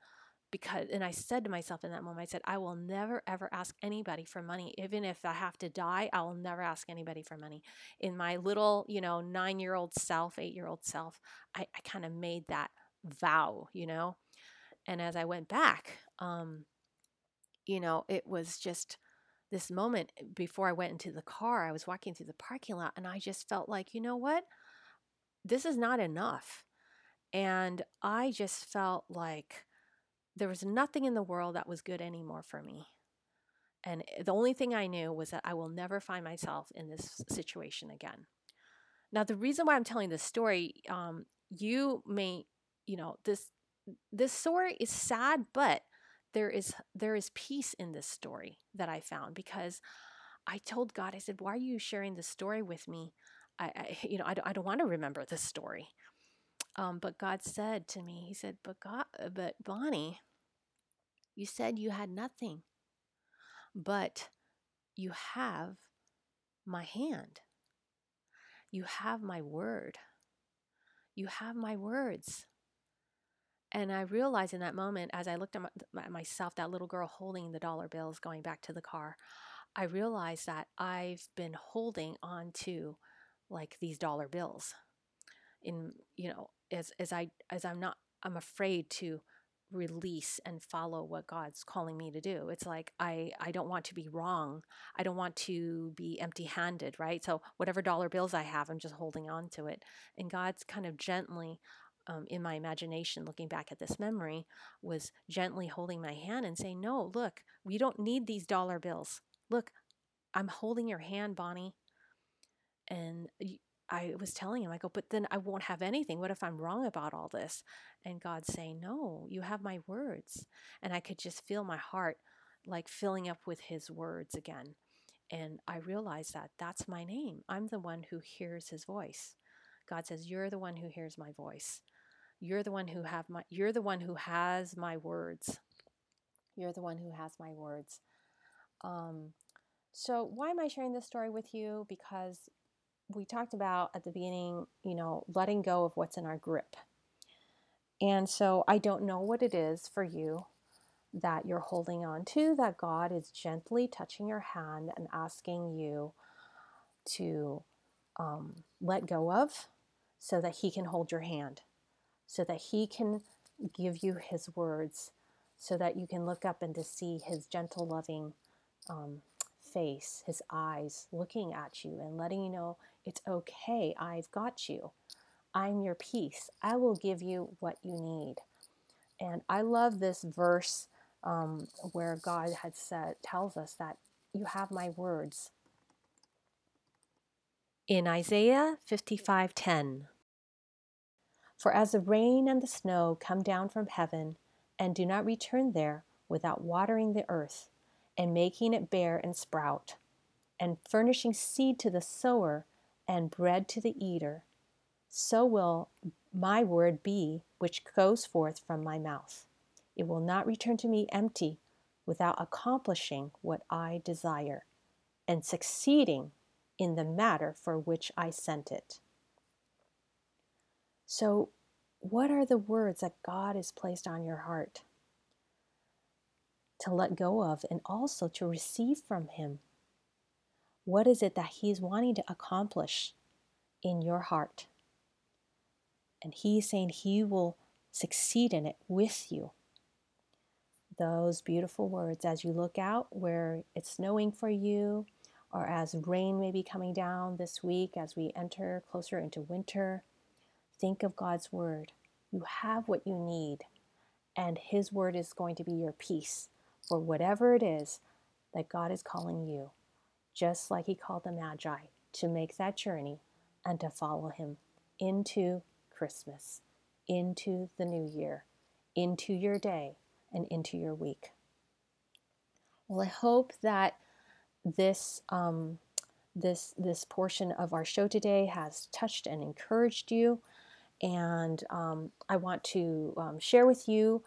because and I said to myself in that moment I said I will never ever ask anybody for money even if I have to die I will never ask anybody for money in my little you know 9-year-old self 8-year-old self I, I kind of made that vow you know and as I went back um you know it was just this moment eh, before I went into the car, I was walking through the parking lot and I just felt like, you know what? This is not enough. And I just felt like there was nothing in the world that was good anymore for me. And eh, the only thing I knew was that I will never find myself in this situation again. Now, the reason why I'm telling this story, um, you may, you know, this this story is sad, but there is there is peace in this story that I found because I told God, I said, "Why are you sharing this story with me? I, I (laughs) you know, I don't, I don't want to remember this story." Um, but God said to me, He said, "But God, uh, but Bonnie, you said you had nothing, but you have my hand. You have my word. You have my words." And I realized in that moment, as I looked at, my, at myself, that little girl holding the dollar bills going back to the car, I realized that I've been holding on to like these dollar bills. In you know, as as I as I'm not, I'm afraid to release and follow what God's calling me to do. It's like I I don't want to be wrong. I don't want to be empty-handed, right? So whatever dollar bills I have, I'm just holding on to it. And God's kind of gently um, in my imagination, looking back at this memory, was gently holding my hand and saying, No, look, we don't need these dollar bills. Look, I'm holding your hand, Bonnie. And I was telling him, I go, but then I won't have anything. What if I'm wrong about all this? And God's saying, No, you have my words. And I could just feel my heart like filling up with his words again. And I realized that that's my name. I'm the one who hears his voice. God says, You're the one who hears my voice. You're the one who have my you're the one who has my words. You're the one who has my words. Um, so why am I sharing this story with you? Because we talked about at the beginning, you know, letting go of what's in our grip. And so I don't know what it is for you that you're holding on to, that God is gently touching your hand and asking you to um, let go of so that He can hold your hand, so that He can give you His words, so that you can look up and to see His gentle, loving um, face, His eyes looking at you and letting you know it's okay. I've got you. I'm your peace. I will give you what you need. And I love this verse um, where God had said, tells us that you have my words. In Isaiah 55:10, For as the rain and the snow come down from heaven and do not return there without watering the earth and making it bear and sprout, and furnishing seed to the sower and bread to the eater, so will my word be which goes forth from my mouth. It will not return to me empty without accomplishing what I desire and succeeding in the matter for which I sent it. So, what are the words that God has placed on your heart to let go of and also to receive from Him? What is it that He's wanting to accomplish in your heart? And He's saying He will succeed in it with you. Those beautiful words as you look out where it's snowing for you, or as rain may be coming down this week as we enter closer into winter. Think of God's word. You have what you need, and His word is going to be your peace for whatever it is that God is calling you just like he called the Magi, to make that journey and to follow him into Christmas, into the new year, into your day, and into your week. Well, I hope that this um, this this portion of our show today has touched and encouraged you, and um, I want to um, share with you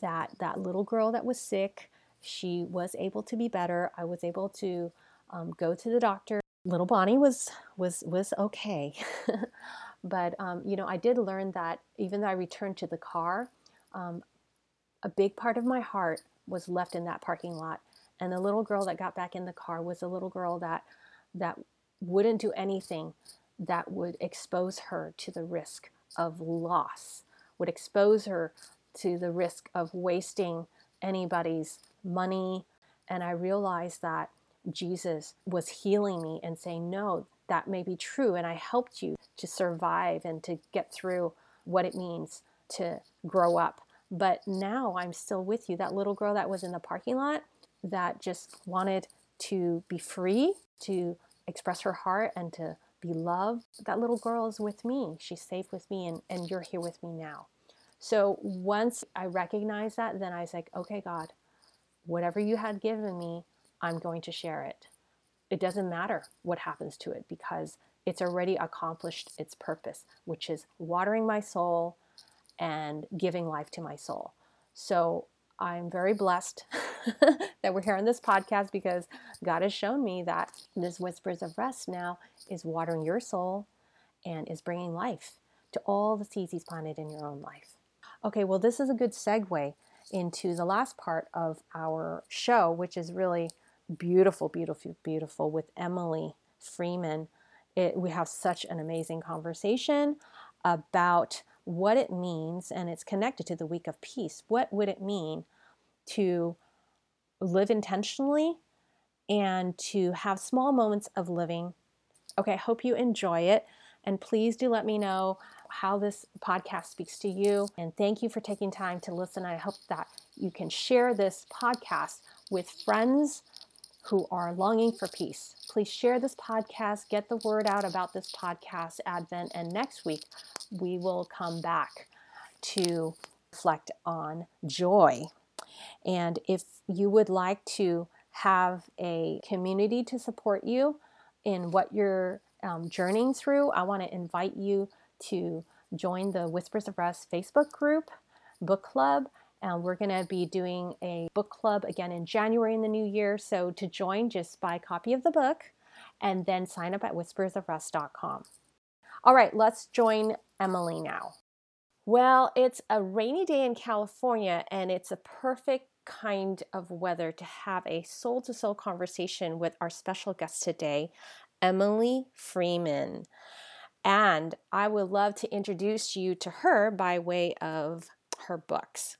that that little girl that was sick, she was able to be better. I was able to um, go to the doctor. Little Bonnie was was was okay, (laughs) but um, you know I did learn that even though I returned to the car, um, a big part of my heart was left in that parking lot. And the little girl that got back in the car was a little girl that that wouldn't do anything that would expose her to the risk of loss, would expose her to the risk of wasting anybody's money. And I realized that Jesus was healing me and saying, No, that may be true. And I helped you to survive and to get through what it means to grow up. But now I'm still with you. That little girl that was in the parking lot that just wanted to be free, to express her heart, and to be loved, that little girl is with me. She's safe with me, and, and you're here with me now. So once I recognized that, then I was like, okay, God, whatever you had given me, I'm going to share it. It doesn't matter what happens to it because it's already accomplished its purpose, which is watering my soul and giving life to my soul. So I'm very blessed (laughs) that we're here on this podcast because God has shown me that this Whispers of Rest now is watering your soul and is bringing life to all the seeds He's planted in your own life. Okay, well, this is a good segue into the last part of our show, which is really beautiful, beautiful, beautiful with Emily Freeman. It, we have such an amazing conversation about what it means, and it's connected to the week of peace. What would it mean to live intentionally and to have small moments of living? Okay, I hope you enjoy it. And please do let me know how this podcast speaks to you. And thank you for taking time to listen. I hope that you can share this podcast with friends who are longing for peace. Please share this podcast, get the word out about this podcast, Advent, and next week we will come back to reflect on joy. And if you would like to have a community to support you in what you're um, journeying through, I want to invite you to join the Whispers of Rest Facebook group, book club. And we're going to be doing a book club again in January in the new year. So to join, just buy a copy of the book and then sign up at whispersofrest.com. All right, let's join Emily now. Well, it's a rainy day in California, and it's a perfect kind of weather to have a soul to soul conversation with our special guest today, Emily Freeman. And I would love to introduce you to her by way of her books.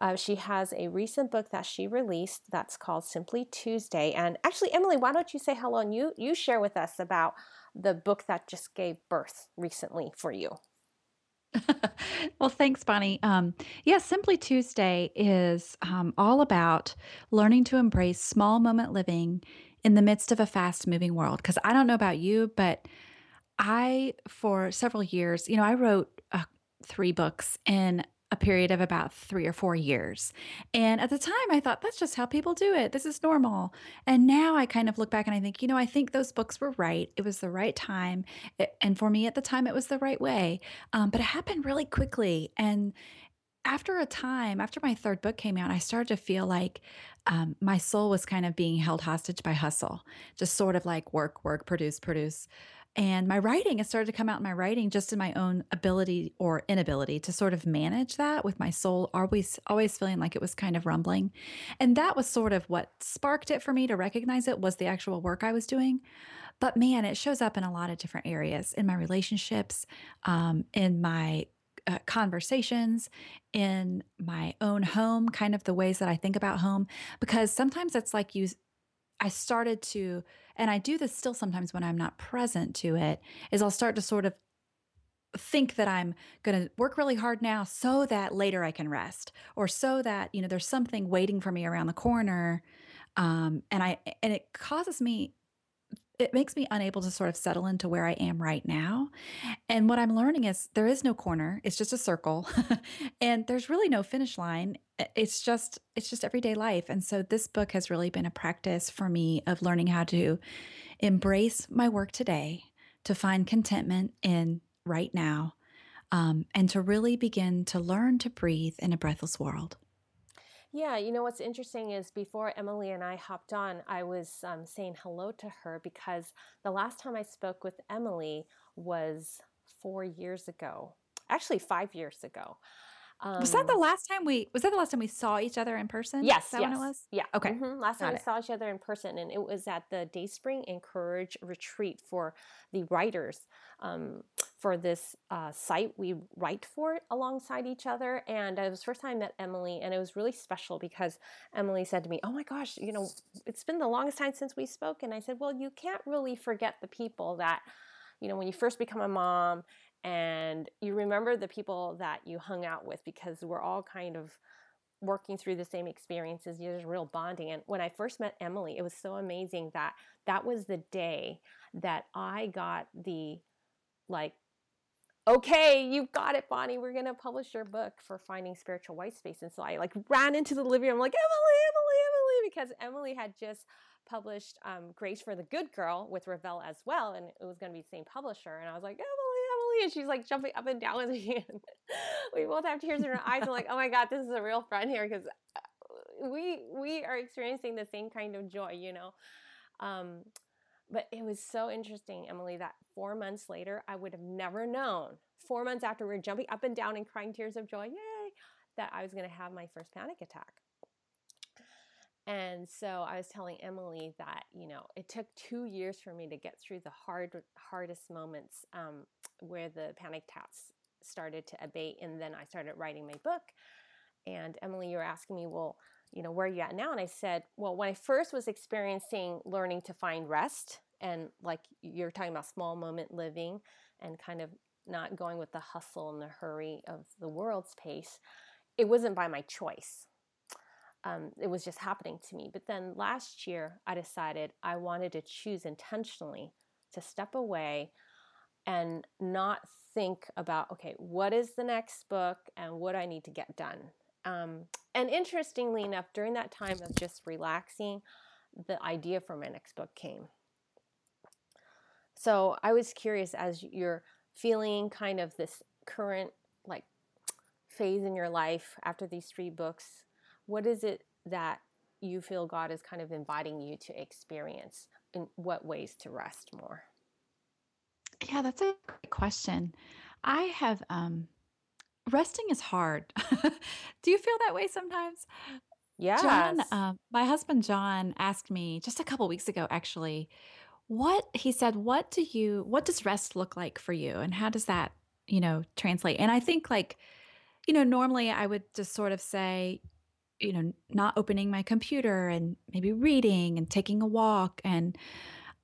Uh, she has a recent book that she released that's called Simply Tuesday. And actually, Emily, why don't you say hello and you you share with us about the book that just gave birth recently for you? (laughs) well, thanks, Bonnie. Um, yeah, Simply Tuesday is um, all about learning to embrace small moment living in the midst of a fast moving world. Because I don't know about you, but I, for several years, you know, I wrote uh, three books in a period of about three or four years. And at the time, I thought that's just how people do it. This is normal. And now I kind of look back and I think, you know, I think those books were right. It was the right time. and for me at the time, it was the right way. Um, but it happened really quickly. And after a time, after my third book came out, I started to feel like um, my soul was kind of being held hostage by hustle, just sort of like work, work, produce, produce and my writing it started to come out in my writing just in my own ability or inability to sort of manage that with my soul always always feeling like it was kind of rumbling. And that was sort of what sparked it for me to recognize it was the actual work i was doing. But man it shows up in a lot of different areas in my relationships um, in my uh, conversations in my own home, kind of the ways that I think about home, because sometimes it's like you I started to, and I do this still sometimes when I'm not present to it, is I'll start to sort of think that I'm going to work really hard now so that later I can rest or so that, you know, there's something waiting for me around the corner. Um, and I, and it causes me it makes me unable to sort of settle into where I am right now. And what I'm learning is there is no corner, it's just a circle. (laughs) and there's really no finish line. It's just it's just everyday life. And so this book has really been a practice for me of learning how to embrace my work today, to find contentment in right now, um, and to really begin to learn to breathe in a breathless world. Yeah, you know what's interesting is before Emily and I hopped on, I was um, saying hello to her because the last time I spoke with Emily was four years ago, actually, five years ago. Um, was that the um, last time we was that the last time we saw each other in person? Yes, that yes. it was? Yeah. Okay. Mm-hmm. Last Got time it. we saw each other in person, and it was at the Dayspring Encourage retreat for the writers um, for this uh, site we write for it alongside each other. And it was the first time I met Emily, and it was really special because Emily said to me, "Oh my gosh, you know, it's been the longest time since we spoke." And I said, "Well, you can't really forget the people that." You know, when you first become a mom and you remember the people that you hung out with because we're all kind of working through the same experiences there's real bonding and when i first met emily it was so amazing that that was the day that i got the like okay you've got it bonnie we're going to publish your book for finding spiritual white space and so i like ran into the living room like emily emily emily because emily had just published um, grace for the good girl with Revell as well and it was going to be the same publisher and i was like emily Emily. and she's like jumping up and down with me. And we both have tears in our eyes. I'm like, oh my God, this is a real friend here because uh, we we are experiencing the same kind of joy, you know. Um, but it was so interesting, Emily, that four months later, I would have never known. Four months after we were jumping up and down and crying tears of joy, yay, that I was going to have my first panic attack. And so I was telling Emily that, you know, it took two years for me to get through the hard, hardest moments um, where the panic attacks started to abate. And then I started writing my book. And Emily, you were asking me, well, you know, where are you at now? And I said, well, when I first was experiencing learning to find rest, and like you're talking about small moment living and kind of not going with the hustle and the hurry of the world's pace, it wasn't by my choice. Um, it was just happening to me. But then last year, I decided I wanted to choose intentionally to step away and not think about, okay, what is the next book and what I need to get done. Um, and interestingly enough, during that time of just relaxing, the idea for my next book came. So I was curious as you're feeling kind of this current like phase in your life after these three books, what is it that you feel God is kind of inviting you to experience? In what ways to rest more? Yeah, that's a great question. I have um resting is hard. (laughs) Do you feel that way sometimes? Yeah. John, um, my husband John asked me just a couple weeks ago, actually, what he said, what do you, what does rest look like for you? And how does that, you know, translate? And I think like, you know, normally I would just sort of say, you know, not opening my computer and maybe reading and taking a walk and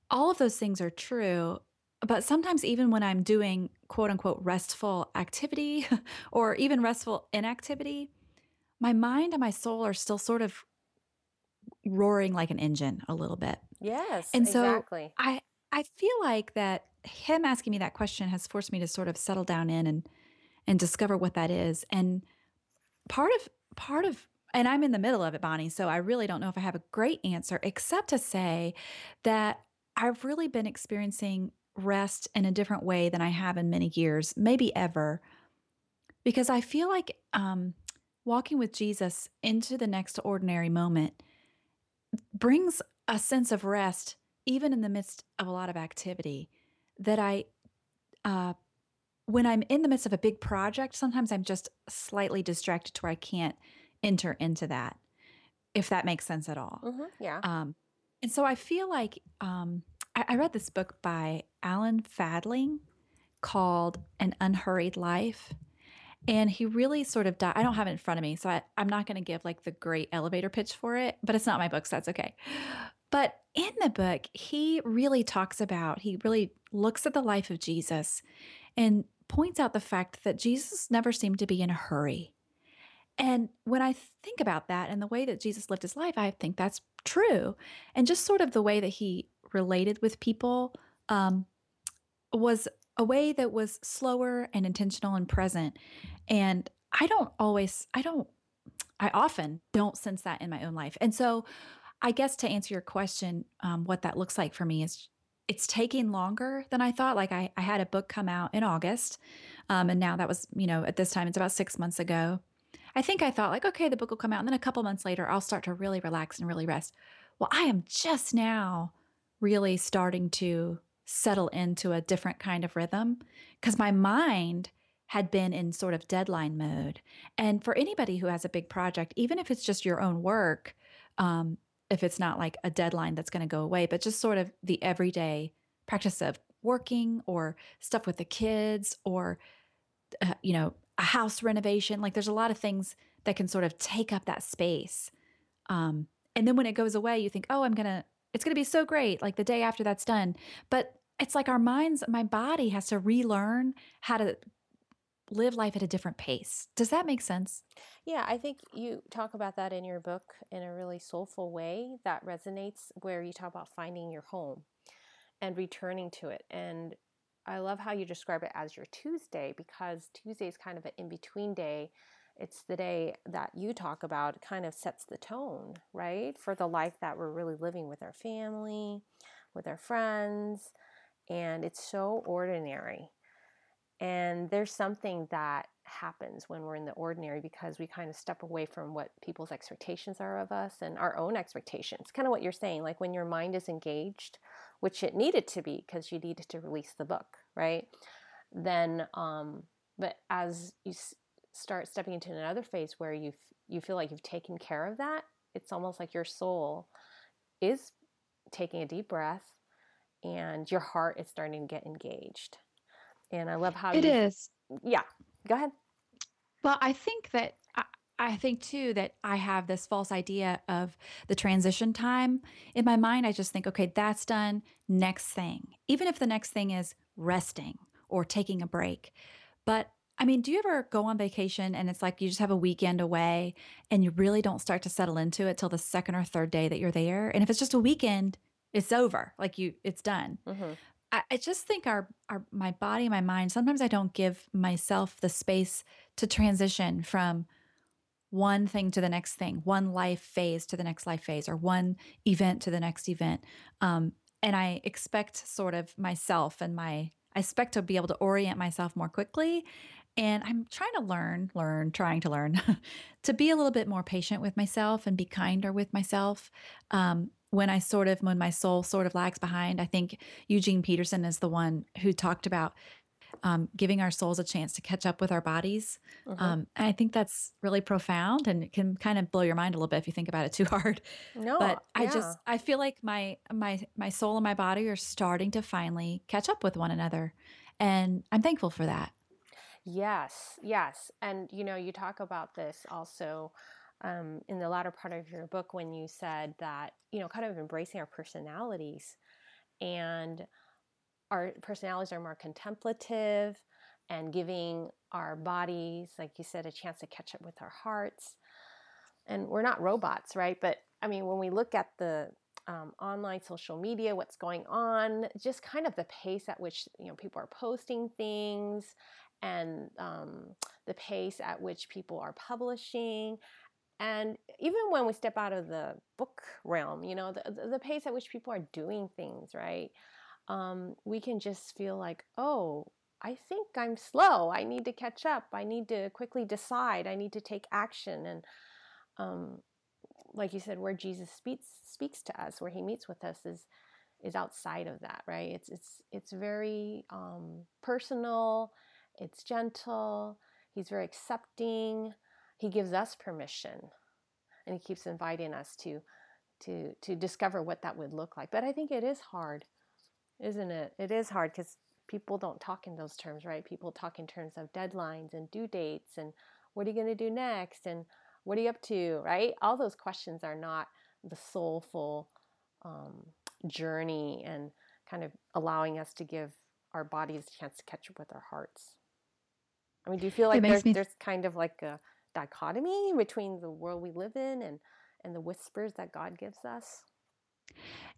all of those things are true. But sometimes, even when I'm doing quote unquote restful activity (laughs) or even restful inactivity, my mind and my soul are still sort of roaring like an engine a little bit. Yes, And so exactly. I I feel like that him asking me that question has forced me to sort of settle down in and and discover what that is. And part of part of and I'm in the middle of it, Bonnie, so I really don't know if I have a great answer except to say that I've really been experiencing rest in a different way than I have in many years, maybe ever, because I feel like um, walking with Jesus into the next ordinary moment brings a sense of rest, even in the midst of a lot of activity. That I, uh, when I'm in the midst of a big project, sometimes I'm just slightly distracted to where I can't enter into that, if that makes sense at all. hmm yeah. Um, and so I feel like um, I, I read this book by Alan Fadling called An Unhurried Life. And he really sort of died. I don't have it in front of me, so I, I'm not going to give like the great elevator pitch for it, but it's not my book, so that's okay. But in the book, he really talks about, he really looks at the life of Jesus and points out the fact that Jesus never seemed to be in a hurry. And when I think about that and the way that Jesus lived his life, I think that's true. And just sort of the way that he related with people um, was a way that was slower and intentional and present. And I don't always, I don't, I often don't sense that in my own life. And so I guess to answer your question, um, what that looks like for me is it's taking longer than I thought. Like I, I had a book come out in August, um, and now that was, you know, at this time, it's about six months ago. I think I thought, like, okay, the book will come out. And then a couple months later, I'll start to really relax and really rest. Well, I am just now really starting to settle into a different kind of rhythm because my mind had been in sort of deadline mode. And for anybody who has a big project, even if it's just your own work, um, if it's not like a deadline that's going to go away, but just sort of the everyday practice of working or stuff with the kids or uh, you know, a house renovation. Like there's a lot of things that can sort of take up that space. Um, and then when it goes away, you think, oh, I'm going to, it's going to be so great. Like the day after that's done. But it's like our minds, my body has to relearn how to live life at a different pace. Does that make sense? Yeah, I think you talk about that in your book in a really soulful way that resonates, where you talk about finding your home and returning to it. And I love how you describe it as your Tuesday because Tuesday is kind of an in between day. It's the day that you talk about, kind of sets the tone, right? For the life that we're really living with our family, with our friends. And it's so ordinary. And there's something that happens when we're in the ordinary because we kind of step away from what people's expectations are of us and our own expectations. Kind of what you're saying, like when your mind is engaged, which it needed to be because you needed to release the book, right? Then, um, but as you s- start stepping into another phase where you you feel like you've taken care of that, it's almost like your soul is taking a deep breath and your heart is starting to get engaged. And I love how It you, is. yeah, go ahead. Well, I think that I, I think too that I have this false idea of the transition time. In my mind, I just think, okay, that's done. Next thing. Even if the next thing is resting or taking a break. But I mean, do you ever go on vacation and it's like you just have a weekend away and you really don't start to settle into it till the second or third day that you're there? And if it's just a weekend, it's over. Like you, it's done. Mm-hmm. I, I just think our, our, my body, my mind, sometimes I don't give myself the space to transition from one thing to the next thing, one life phase to the next life phase, or one event to the next event. Um, and I expect sort of myself and my, I expect to be able to orient myself more quickly. And I'm trying to learn, learn, trying to learn (laughs) to be a little bit more patient with myself and be kinder with myself. Um, when I sort of, when my soul sort of lags behind, I think Eugene Peterson is the one who talked about um, giving our souls a chance to catch up with our bodies. Mm-hmm. Um, and I think that's really profound and it can kind of blow your mind a little bit if you think about it too (laughs) hard. No, but I yeah. just I feel like my my my soul and my body are starting to finally catch up with one another, and I'm thankful for that. Yes, yes, and you know you talk about this also. Um, in the latter part of your book, when you said that, you know, kind of embracing our personalities and our personalities are more contemplative and giving our bodies, like you said, a chance to catch up with our hearts. And we're not robots, right? But I mean, when we look at the um, online social media, what's going on, just kind of the pace at which you know people are posting things, and um, the pace at which people are publishing, and even when we step out of the book realm, you know, the, the pace at which people are doing things, right? um, we can just feel like, oh, I think I'm slow. I need to catch up. I need to quickly decide. I need to take action. And um, like you said, where Jesus speaks speaks to us, where He meets with us, is is outside of that, right? It's it's it's very um, personal. It's gentle. He's very accepting. He gives us permission, and He keeps inviting us to to to discover what that would look like. But I think it is hard isn't it? It is hard because people don't talk in those terms, right? People talk in terms of deadlines and due dates and what are you going to do next and what are you up to, right? All those questions are not the soulful um, journey and kind of allowing us to give our bodies a chance to catch up with our hearts. I mean, do you feel like there's, there's kind of like a dichotomy between the world we live in and, and the whispers that God gives us?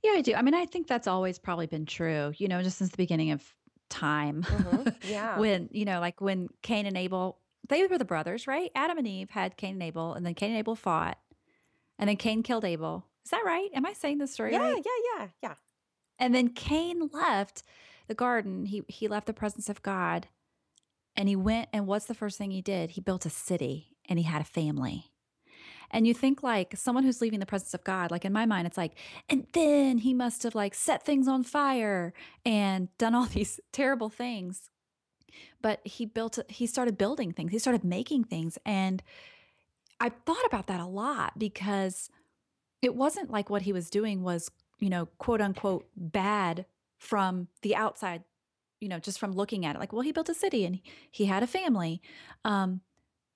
Yeah, I do. I mean, I think that's always probably been true, you know, just since the beginning of time. Mm-hmm. (laughs) Yeah. when, you know, like when Cain and Abel, they were the brothers, right? Adam and Eve had Cain and Abel, and then Cain and Abel fought, and then Cain killed Abel. Is that right? Am I saying the story yeah, right? Yeah, yeah, yeah. And then Cain left the garden. He he left the presence of God, and he went. And what's the first thing he did? He built a city, and he had a family. And you think like someone who's leaving the presence of God, like in my mind, it's like, and then he must have like set things on fire and done all (laughs) these terrible things. But he built, he started building things, he started making things. And I thought about that a lot because it wasn't like what he was doing was, you know, quote unquote bad from the outside, you know, just from looking at it. Like, well, he built a city and he had a family. Um,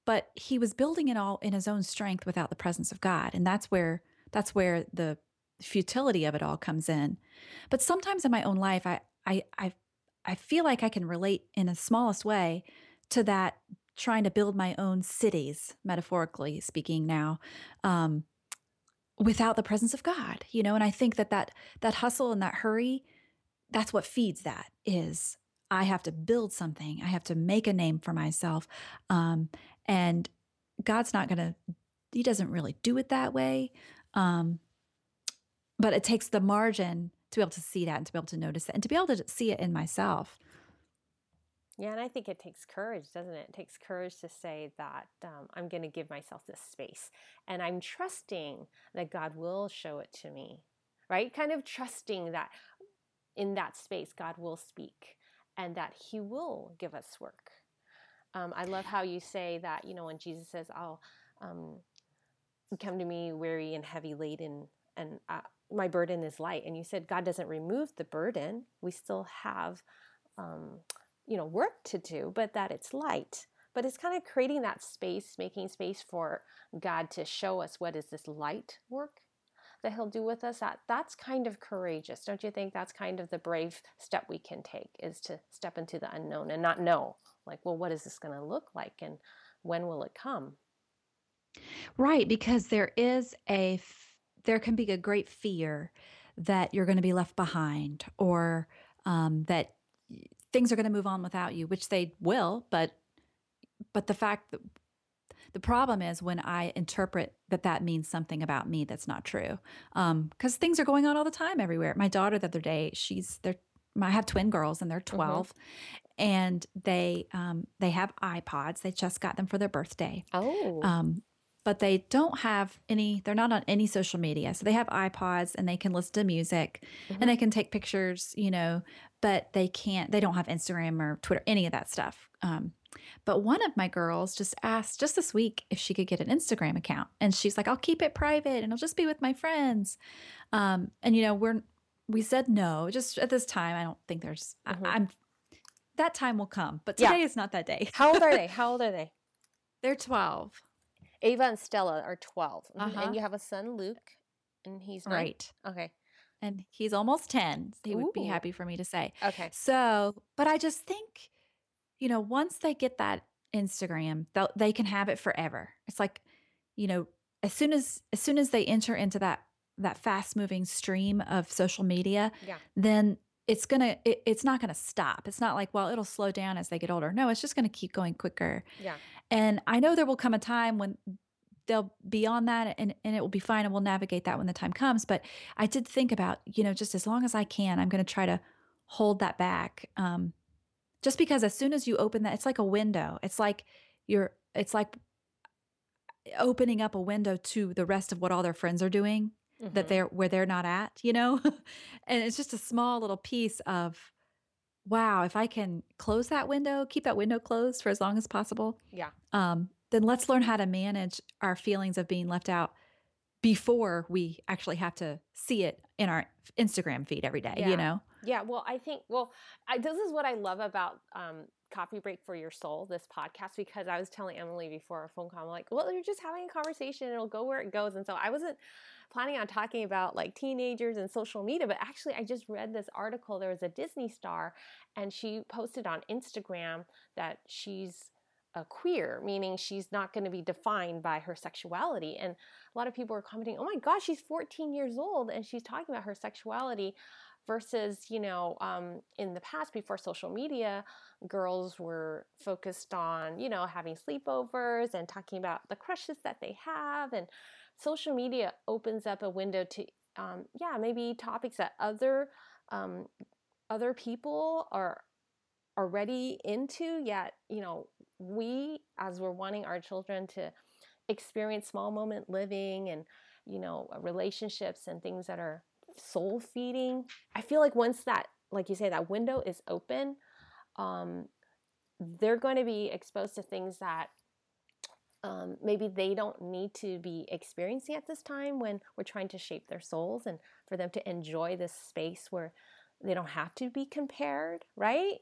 but he was building it all in his own strength without the presence of God. And that's where that's where the futility of it all comes in. But sometimes in my own life, I I I, I feel like I can relate in the smallest way to that trying to build my own cities, metaphorically speaking now, um, without the presence of God, you know. And I think that that that hustle and that hurry, that's what feeds that is I have to build something. I have to make a name for myself. Um, and God's not going to, He doesn't really do it that way. Um, but it takes the margin to be able to see that and to be able to notice it and to be able to see it in myself. Yeah, and I think it takes courage, doesn't it? It takes courage to say that um, I'm going to give myself this space and I'm trusting that God will show it to me, right? Kind of trusting that in that space, God will speak and that He will give us work. Um, I love how you say that, you know, when Jesus says, I'll um, come to me weary and heavy laden, and uh, my burden is light. And you said God doesn't remove the burden. We still have, um, you know, work to do, but that it's light. But it's kind of creating that space, making space for God to show us what is this light work that he'll do with us that that's kind of courageous don't you think that's kind of the brave step we can take is to step into the unknown and not know like well what is this going to look like and when will it come right because there is a f- there can be a great fear that you're going to be left behind or um, that things are going to move on without you which they will but but the fact that the problem is when I interpret that that means something about me that's not true. Because um, things are going on all the time everywhere. My daughter the other day, she's they're I have twin girls and they're mm-hmm. 12 mm-hmm. And they um, they have iPods. They just got them for their birthday. Oh. Um, but they don't have any they're not on any social media so they have ipods and they can listen to music mm-hmm. and they can take pictures you know but they can't they don't have instagram or twitter any of that stuff um, but one of my girls just asked just this week if she could get an Instagram account. And she's like, I'll keep it private and I'll just be with my friends. Um, and, you know, we're, we said no, just at this time. I don't think there's, mm-hmm. I, am that time will come, but today yeah. is not that day. How old are they? (laughs) How old are they? They're 12. Ava and Stella are 12. Uh-huh. And you have a son, Luke, and he's nine? right. Okay. And he's almost 10. He Ooh. would be happy for me to say. Okay. So, but I just think, you know, once they get that Instagram, they they can have it forever. It's like, you know, as soon as as soon as they enter into that that fast moving stream of social media, yeah. then it's gonna it, it's not gonna stop. It's not like well it'll slow down as they get older. No, it's just gonna keep going quicker. Yeah. And I know there will come a time when they'll be on that and, and it will be fine and we'll navigate that when the time comes. But I did think about, you know, just as long as I can, I'm gonna try to hold that back. Um, just because as soon as you open that, it's like a window. It's like you're, it's like opening up a window to the rest of what all their friends are doing mm-hmm. that they're where they're not at, you know? (laughs) and it's just a small little piece of, wow, if I can close that window, keep that window closed for as long as possible. Yeah. Um, then let's learn how to manage our feelings of being left out before we actually have to see it in our Instagram feed every day, yeah. you know? Yeah. Well, I think, well, I, this is what I love about um, Coffee Break for Your Soul, this podcast, because I was telling Emily before our phone call, I'm like, well, you're just having a conversation, it'll go where it goes. And so I wasn't planning on talking about like teenagers and social media, but actually, I just read this article. There was a Disney star, and she posted on Instagram that she's a queer, meaning she's not going to be defined by her sexuality. And a lot of people are commenting, oh my gosh, she's 14 years old and she's talking about her sexuality versus, you know, um, in the past before social media, girls were focused on, you know, having sleepovers and talking about the crushes that they have. And social media opens up a window to, um, yeah, maybe topics that other um, other people are already into yet you know we as we're wanting our children to experience small moment living and you know relationships and things that are soul feeding i feel like once that like you say that window is open um, they're going to be exposed to things that um, maybe they don't need to be experiencing at this time when we're trying to shape their souls and for them to enjoy this space where they don't have to be compared right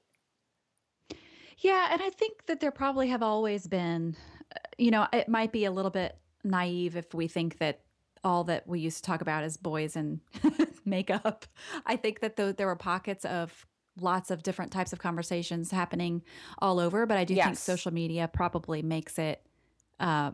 yeah, and I think that there probably have always been, uh, you know, it might be a little bit naive if we think that all that we used to talk about is boys and (laughs) makeup. I think that the, there were pockets of lots of different types of conversations happening all over, but I do yes. think social media probably makes it uh,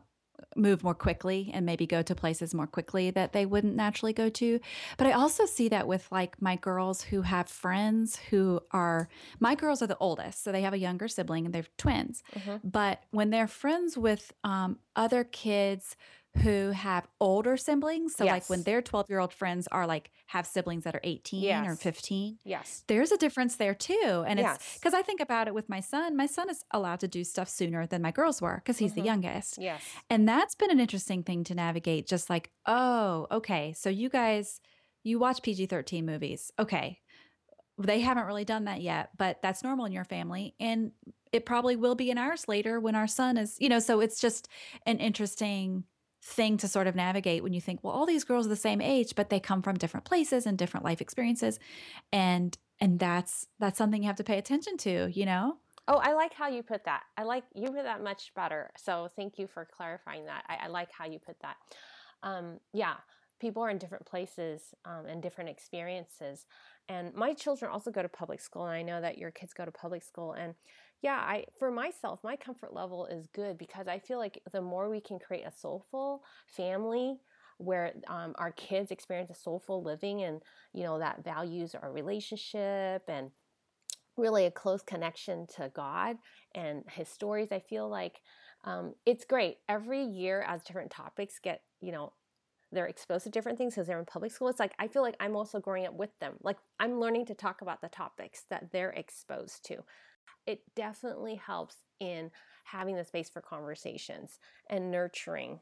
move more quickly and maybe go to places more quickly that they wouldn't naturally go to. But I also see that with like my girls who have friends who are my girls are the oldest, so they have a younger sibling and they're twins. Mm-hmm. But when they're friends with um, other kids who have older siblings. So yes. like when their 12 year old friends are like have siblings that are 18 yes. or 15. Yes. There's a difference there too. And yes. it's because I think about it with my son. My son is allowed to do stuff sooner than my girls were because he's mm-hmm. the youngest. Yes. And that's been an interesting thing to navigate. Just like, oh, okay. So you guys, you watch PG 13 movies. Okay. They haven't really done that yet, but that's normal in your family. And it probably will be in ours later when our son is, you know, so it's just an interesting thing to sort of navigate when you think, well, all these girls are the same age, but they come from different places and different life experiences. And and that's that's something you have to pay attention to, you know? Oh, I like how you put that. I like you put that much better. So thank you for clarifying that. I, I like how you put that. Um, yeah, people are in different places um, and different experiences. And my children also go to public school, and I know that your kids go to public school. And yeah, I for myself, my comfort level is good because I feel like the more we can create a soulful family where um, our kids experience a soulful living and you know that values our relationship and really a close connection to god and his stories i feel like um, it's great. Every year as different topics get you know they're exposed to different things because they're in public school it's like i feel like i'm also growing up with them. Like i'm learning to talk about the topics that they're exposed to it definitely helps in having the space for conversations and nurturing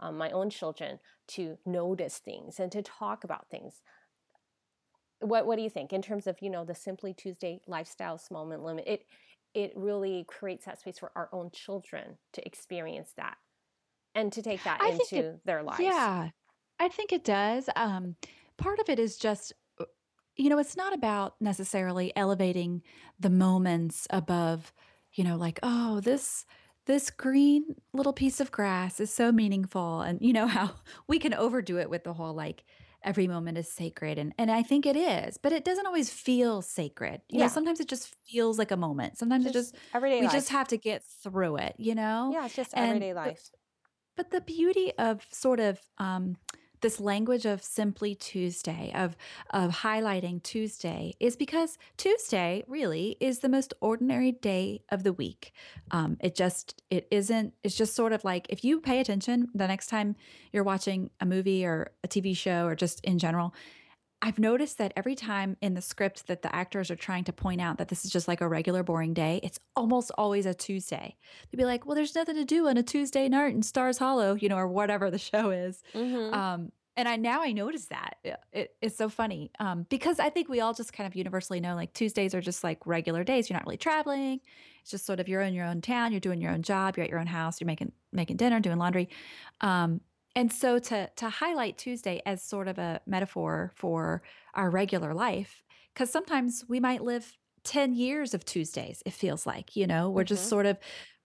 um, my own children to notice things and to talk about things. What what do you think in terms of you know the Simply Tuesday lifestyle small moment limit? It it really creates that space for our own children to experience that and to take that I into it, their lives. Yeah, I think it does. Um, part of it is just, you know, it's not about necessarily elevating the moments above, you know, like, oh, this this green little piece of grass is so meaningful and you know (laughs) how we can overdo it with the whole like every moment is sacred and and I think it is but it doesn't always feel sacred. You know Yeah, sometimes it just feels like a moment. Sometimes it just just everyday we just have to get through it you know? Yeah, it's just and everyday the, life. but the beauty of sort of um, this language of simply Tuesday, of of highlighting Tuesday, is because Tuesday really is the most ordinary day of the week. Um, it just it isn't. It's just sort of like if you pay attention the next time you're watching a movie or a TV show or just in general, I've noticed that every time in the script that the actors are trying to point out that this is just like a regular boring day, it's almost always a Tuesday. They'd be like, "Well, there's nothing to do on a Tuesday night in Stars Hollow," you know, or whatever the (laughs) show is. Mm-hmm. Um, and I now I notice that it, it- it's so funny um, because I think we all just kind of universally know like Tuesdays are just like regular days. You're not really traveling. It's just sort of you're in your own town. You're doing your own job. You're at your own house. You're making making dinner, doing laundry. Um, and so to to highlight Tuesday as sort of a metaphor for our regular life, because sometimes we might live 10 years of Tuesdays, it feels like, you know, we're just Mm-hmm. sort of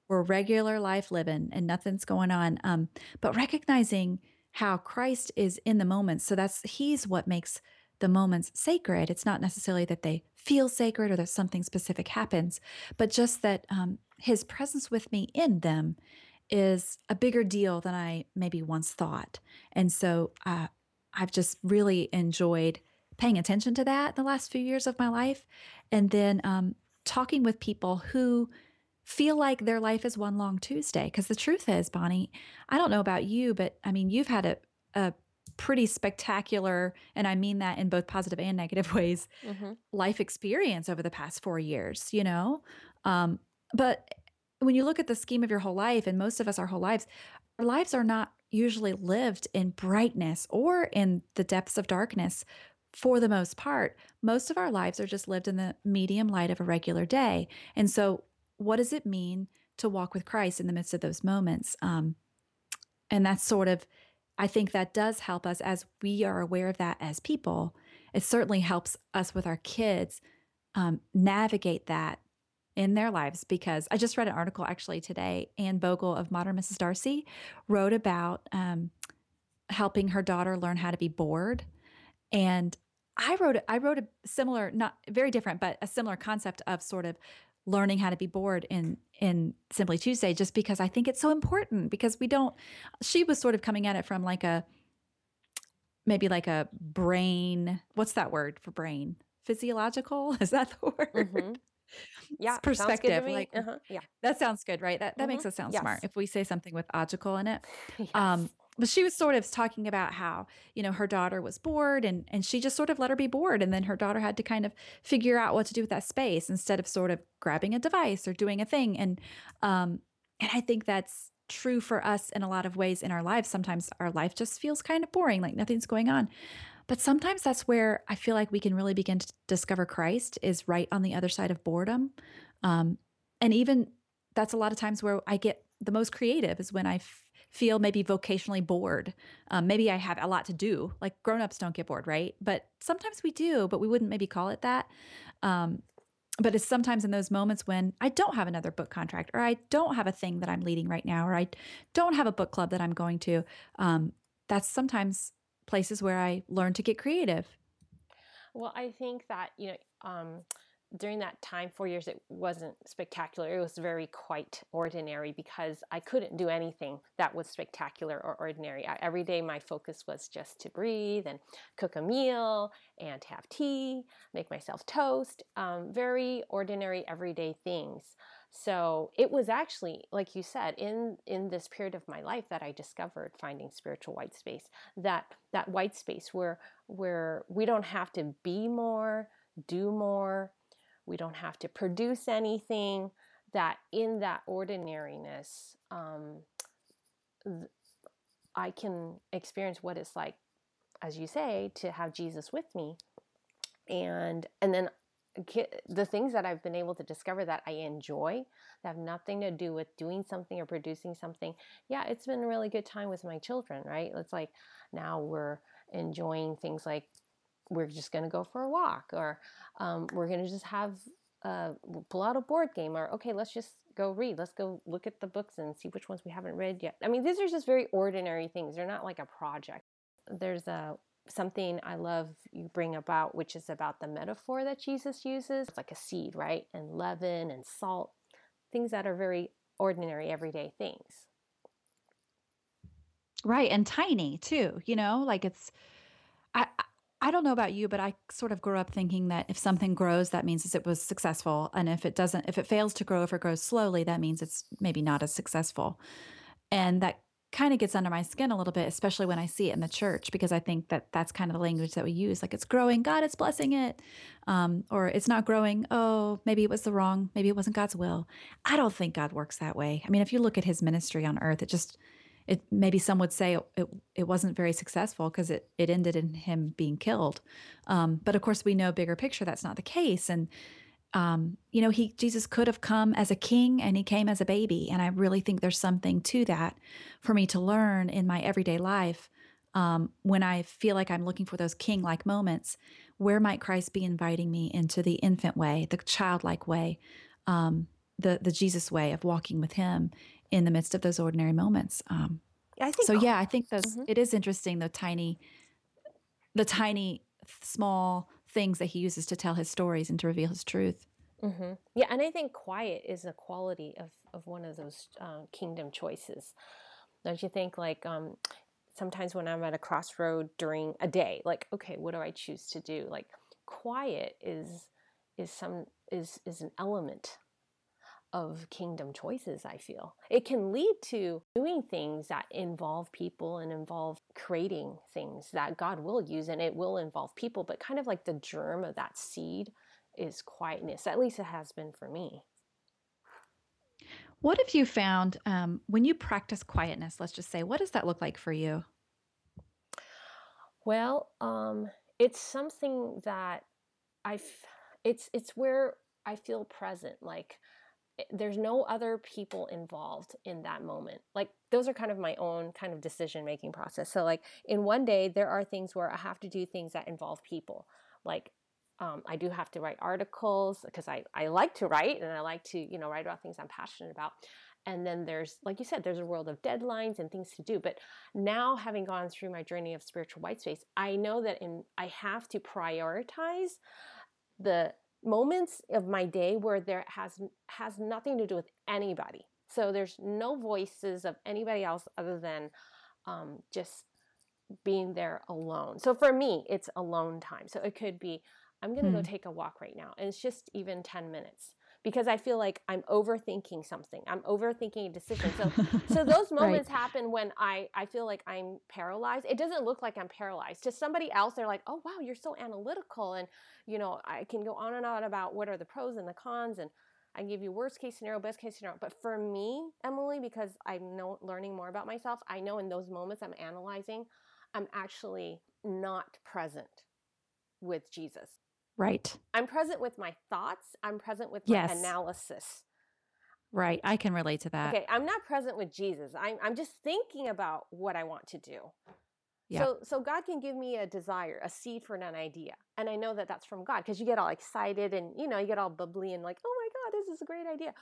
we're regular life living and nothing's going on. Um, but recognizing how Christ is in the moments, so that's he's what makes the moments sacred. It's not necessarily that they feel sacred or that something specific happens, but just that um, his presence with me in them is a bigger deal than I maybe once thought. And so uh, I've just really enjoyed paying attention to that the last few years of my life. And then um, talking with people who feel like their life is one long Tuesday. Because the truth is, Bonnie, I don't know about you, but I mean, you've had a, a pretty spectacular, and I mean that in both positive and negative (laughs) ways, Mm-hmm. life experience over the past four years, you know? Um, but when you look at the scheme of your whole life, and most of us our whole lives, our lives are not usually lived in brightness or in the depths of darkness for the most part. Most of our lives are just lived in the medium light of a regular day. And so, what does it mean to walk with Christ in the midst of those moments? Um, and that's sort of, I think that does help us as we are aware of that as people. It certainly helps us with our kids um, navigate that in their lives because I just read an article actually today. Anne Bogle of Modern Mrs. Darcy wrote about um, helping her daughter learn how to be bored. And I wrote I wrote a similar, not very different, but a similar concept of sort of learning how to be bored in in Simply Tuesday, just because I think it's so important because we don't. She was sort of coming at it from like a maybe like a brain. What's that word for brain? Physiological (laughs) is that the word? Mm-hmm. Yeah, sounds good to perspective. Like Uh-huh. Yeah. that sounds good, right? That that Mm-hmm. makes us sound Yes. smart if we say something with logical in it. (laughs) Yes. Um, but she was sort of talking about how you know her daughter was bored and and she just sort of let her be bored and then her daughter had to kind of figure out what to do with that space instead of sort of grabbing a device or doing a thing and um and i think that's true for us in a lot of ways in our lives sometimes our life just feels kind of boring like nothing's going on but sometimes that's where i feel like we can really begin to discover christ is right on the other side of boredom um and even that's a lot of times where i get the most creative is when I f- feel maybe vocationally bored. Um, maybe I have a lot to do. Like grown-ups don't get bored, right? But sometimes we do, but we wouldn't maybe call it that. Um, but it's sometimes in those moments when I don't have another book contract, or I don't have a thing that I'm leading right now, or I don't have a book club that I'm going to. Um, that's sometimes places where I learned to get creative. Well, I think that, you know, um, during that time, four years, it wasn't spectacular. It was very quite ordinary because I couldn't do anything that was spectacular or ordinary. I, every day, my focus was just to breathe and cook a meal and have tea, make myself toast. Um, very ordinary, everyday things. So it was actually, like you said, in in this period of my life that I discovered finding spiritual white space. That that white space where where we don't have to be more, do more we don't have to produce anything. That in that ordinariness, um, th- I can experience what it's like, as you say, to have Jesus with me, and and then the things that I've been able to discover that I enjoy that have nothing to do with doing something or producing something. Yeah, it's been a really good time with my children, right? It's like now we're enjoying things like we're just going to go for a walk or um, we're going to just have uh, pull out a board game or okay let's just go read let's go look at the books and see which ones we haven't read yet i mean these are just very ordinary things they're not like a project there's a something i love you bring about which is about the metaphor that jesus uses it's like a seed right and leaven and salt things that are very ordinary everyday things right and tiny too you know like it's I, I don't know about you, but I sort of grew up thinking that if something grows, that means it was successful. And if it doesn't, if it fails to grow, if it grows slowly, that means it's maybe not as successful. And that kind of gets under my skin a little bit, especially when I see it in the church, because I think that that's kind of the language that we use. Like it's growing, God is blessing it. Um, or it's not growing, oh, maybe it was the wrong, maybe it wasn't God's will. I don't think God works that way. I mean, if you look at his ministry on earth, it just, it maybe some would say it, it wasn't very successful because it, it ended in him being killed. Um, but of course, we know bigger picture that's not the case. And um, you know, he Jesus could have come as a king and he came as a baby. And I really think there's something to that for me to learn in my everyday life. Um, when I feel like I'm looking for those king like moments, where might Christ be inviting me into the infant way, the childlike way, um, the the Jesus way of walking with Him in the midst of those ordinary moments. Um, I think so. Yeah, I think those. Mm-hmm. It is interesting the tiny, the tiny, small things that he uses to tell his stories and to reveal his truth. Mm-hmm. Yeah, and I think quiet is a quality of of one of those uh, kingdom choices. Don't you think? Like um, sometimes when I'm at a crossroad during a day, like okay, what do I choose to do? Like quiet is is some is is an element of kingdom choices, I feel. It can lead to doing things that involve people and involve creating things that God will use, and it will involve people, but kind of like the germ of that seed is quietness. At least it has been for me. What have you found um, when you practice quietness? Let's just say, what does that look like for you? Well, um, it's something that I've. It's it's where I feel present. Like there's no other people involved in that moment. Like those are kind of my own kind of decision making process. So like in one day there are things where I have to do things that involve people. Like um, I do have to write articles because I, I like to write and I like to, you know, write about things I'm passionate about. And then there's, like you said, there's a world of deadlines and things to do. But now having gone through my journey of spiritual white space, I know that in I have to prioritize the moments of my day where there has has nothing to do with anybody. So there's no voices of anybody else other than um, just being there alone. So for me, it's alone time. So it could be I'm going to hmm. go take a walk right now, and it's just even 10 minutes because I feel like I'm overthinking something. I'm overthinking a decision. So (laughs) so those moments right. happen when I I feel like I'm paralyzed. It doesn't look like I'm paralyzed. To somebody else they're like, "Oh, wow, you're so analytical." And you know, I can go on and on about what are the pros and the cons and I give you worst case scenario, best case scenario. But for me, Emily, because I'm know, learning more about myself, I know in those moments I'm analyzing, I'm actually not present with Jesus. Right. I'm present with my thoughts. I'm present with my yes. analysis. Right. I can relate to that. Okay. I'm not present with Jesus. I'm, I'm just thinking about what I want to do. Yeah. So, so God can give me a desire, a seed for an idea. And I know that that's from God because you get all excited and, you know, you get all bubbly and like, oh my God, this is a great idea.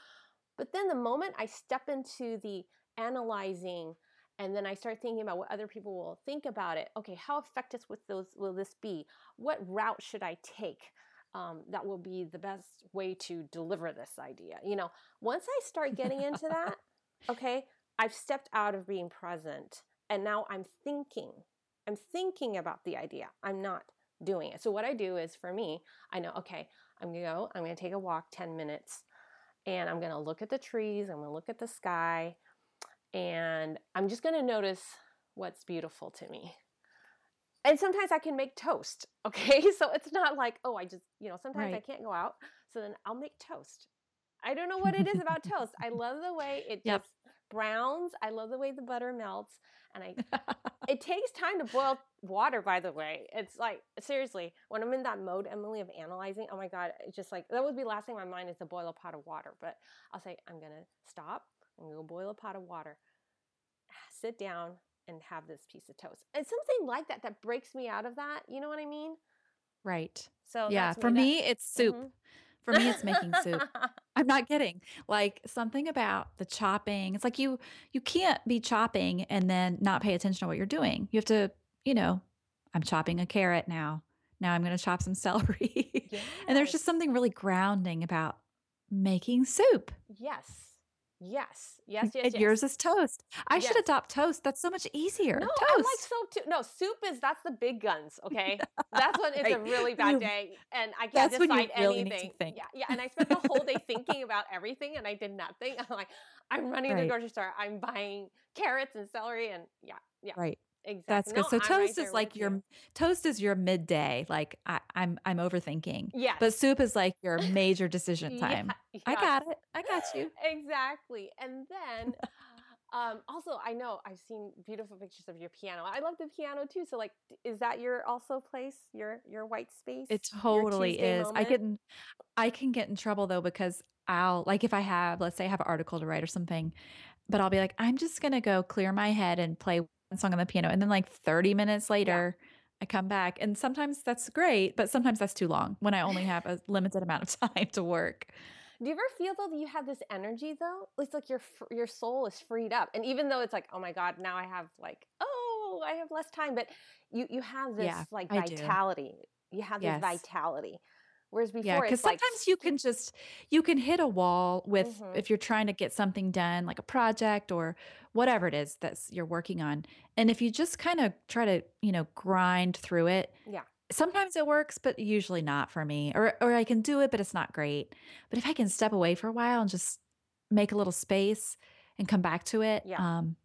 But then the moment I step into the analyzing and then I start thinking about what other people will think about it. Okay, how effective with those will this be? What route should I take? Um, that will be the best way to deliver this idea. You know, once I start getting into (laughs) that, okay, I've stepped out of being present and now I'm thinking. I'm thinking about the idea. I'm not doing it. So what I do is for me, I know, okay, I'm gonna go, I'm gonna take a walk 10 minutes and I'm gonna look at the trees, I'm gonna look at the sky, and I'm just gonna notice what's beautiful to me. And sometimes I can make toast, (laughs) okay? So it's not like, oh, I just, you know, sometimes I can't go out, so then I'll make toast. I don't know what it is about toast. I (laughs) love the way it Yep. just browns. I love the way the butter melts, and I (laughs) it takes time to boil water by the way it's like seriously when i'm in that mode emily of analyzing oh my god it's just like that would be last thing in my mind is to boil a pot of water but i'll say i'm gonna stop i'm gonna go boil a pot of water sit down and have this piece of toast And something like that that breaks me out of that you know what i mean Right. so Yeah. For that- me, it's soup. Mhm. For me, it's making soup. (laughs) I'm not kidding. Like something about the chopping. It's like you you can't be chopping and then not pay attention to what you're doing. You have to, you know, I'm chopping a carrot now. Now I'm going to chop some (laughs) celery. and there's just something really grounding about making soup. yes yes yes yes and yes yours is toast. I should adopt toast. That's so much easier. No, toast. I like soap too. No, soup is that's the big guns. (laughs) Okay, that's when it's a really bad You- day, and I can't That's when you decide really anything. Yeah, yeah. And I spent the whole day thinking (laughs) about everything, and I did nothing. (laughs) I'm like, I'm running to the grocery store. I'm buying carrots and celery, and yeah, yeah, right. Exactly. That's good. No, so I'm right toast there is like your you. toast is your midday. Like I, I'm I'm overthinking. Yeah. But soup is like your (laughs) major decision Yeah, time. I got it. I got you. (laughs) exactly. And then (laughs) um also I know I've seen beautiful pictures of your piano. I love the piano too. So like is that your also place, your your white space? It totally is. I moment? get in, I can get in trouble though because I'll like if I have, let's say I have an article to write or something, but I'll be like, I'm just gonna go clear my head and play song on the piano. And then like 30 minutes later, I come back. And sometimes that's great, but sometimes that's too long when I only have a (laughs) limited amount of time to work. Do you ever feel though that you have this energy though? It's like your your soul is freed up, and even though it's like, oh my god, now I have like, oh, I have less time, but you you have this Yeah, like vitality. You have this Yes. vitality, whereas before Yeah, because like sometimes you can just you can hit a wall with Mhm. if you're trying to get something done, like a project or whatever it is that's you're working on. And if you just kind of try to, you know, grind through it, Yeah. sometimes it works, but usually not for me. Or or I can do it, but it's not great. But if I can step away for a while and just make a little space and come back to it, Yeah. um,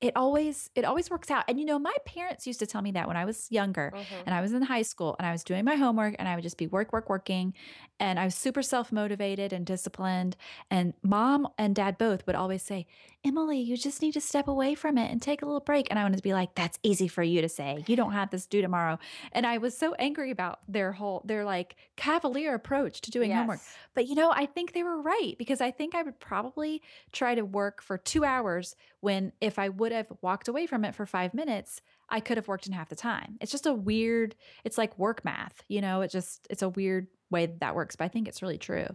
it always it always works out. And you know, my parents used to tell me that when I was younger Mhm. and I was in high school and I was doing my homework and I would just be work, work, working. And I was super self motivated and disciplined. And mom and dad both would always say, Emily, you just need to step away from it and take a little break. And I wanted to be like, that's easy for you to say. You don't have this due tomorrow. And I was so angry about their whole, their like cavalier approach to doing homework. But you know, I think they were right because I think I would probably try to work for two hours when if I would have walked away from it for five minutes, I could have worked in half the time. It's just a weird, it's like work math, you know, it just, it's a weird way that, that works, but I think it's really true.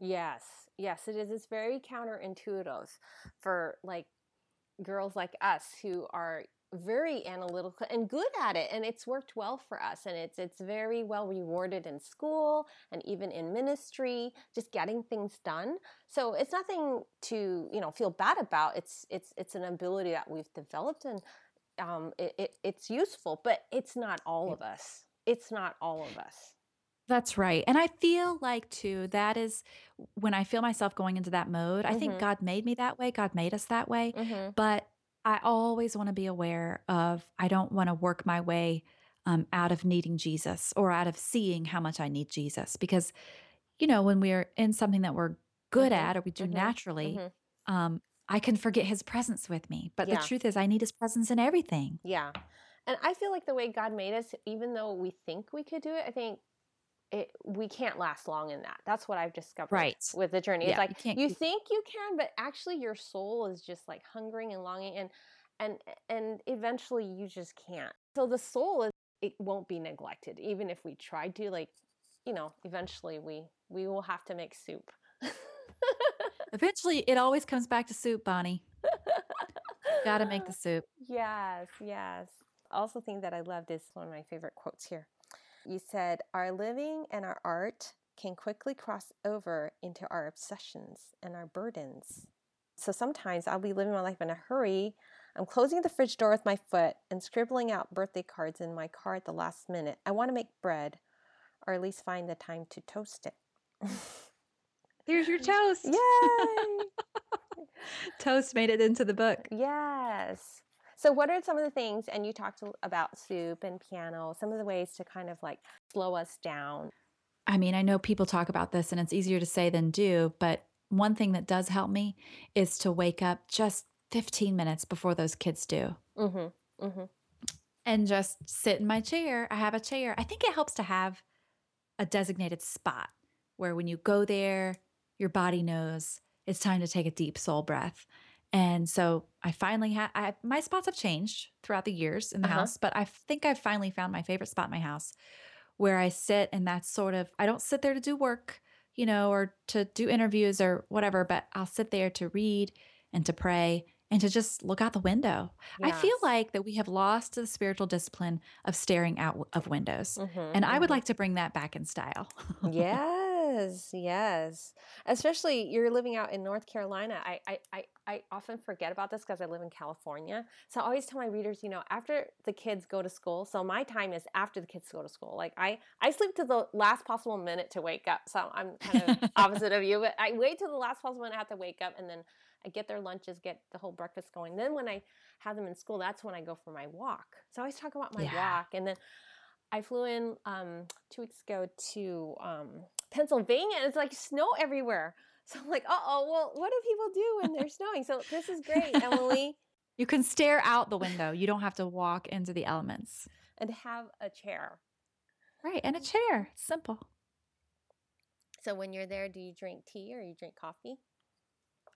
Yes, yes, it is. It's very counterintuitive for like girls like us who are very analytical and good at it and it's worked well for us and it's it's very well rewarded in school and even in ministry just getting things done so it's nothing to you know feel bad about it's it's it's an ability that we've developed and um it, it it's useful but it's not all of us it's not all of us That's right. And I feel like, too, that is when I feel myself going into that mode. I think Mhm. God made me that way. God made us that way. mm-hmm. But I always want to be aware of, I don't want to work my way um, out of needing Jesus or out of seeing how much I need Jesus. Because, you know, when we're in something that we're good Mhm, at or we do mhm, naturally, mhm. um, I can forget his presence with me. But Yeah. the truth is, I need his presence in everything. Yeah. And I feel like the way God made us, even though we think we could do it, I think it we can't last long in that. That's what I've discovered Right. with the journey. Yeah, it's like you you think you can, but actually your soul is just like hungering and longing and and and eventually you just can't. So the soul is it won't be neglected even if we tried to like you know, eventually we we will have to make soup. Eventually, it always comes back to soup, Bonnie. Gotta make the (laughs) soup. Yes, yes. Also, thing that I loved is one of my favorite quotes here. You said, Our living and our art can quickly cross over into our obsessions and our burdens. So sometimes I'll be living my life in a hurry. I'm closing the fridge door with my foot and scribbling out birthday cards in my car at the last minute. I want to make bread, or at least find the time to toast it. There's your (laughs) toast. Yay! (laughs) toast made it into the book. yes. So, what are some of the things, and you talked about soup and piano, some of the ways to kind of like slow us down? I mean, I know people talk about this and it's easier to say than do, but one thing that does help me is to wake up just 15 minutes before those kids do. Mm-hmm. Mm-hmm. And just sit in my chair. I have a chair. I think it helps to have a designated spot where when you go there, your body knows it's time to take a deep soul breath. And so I finally had my spots have changed throughout the years in the Uh-huh. house, but I think I've finally found my favorite spot in my house where I sit and that's sort of I don't sit there to do work, you know, or to do interviews or whatever, but I'll sit there to read and to pray and to just look out the window. I feel like that we have lost the spiritual discipline of staring out of windows. Mhm, And I would mhm. like to bring that back in style. Yes, yes. Especially you're living out in North Carolina. I I, I, I often forget about this because I live in California. So I always tell my readers, you know, after the kids go to school, so my time is after the kids go to school. Like I, I sleep to the last possible minute to wake up. So I'm kind of (laughs) opposite of you, but I wait till the last possible minute I have to wake up and then I get their lunches, get the whole breakfast going. Then when I have them in school, that's when I go for my walk. So I always talk about my Yeah. walk. And then I flew in um, two weeks ago to um, Pennsylvania, and it's like snow everywhere. (laughs) So I'm like, uh oh, well, what do people do when they're (laughs) snowing? So this is great, Emily, you can stare out the window. You don't have to walk into the elements. and have a chair. Right. And a chair. Simple. So when you're there, do you drink tea or you drink coffee?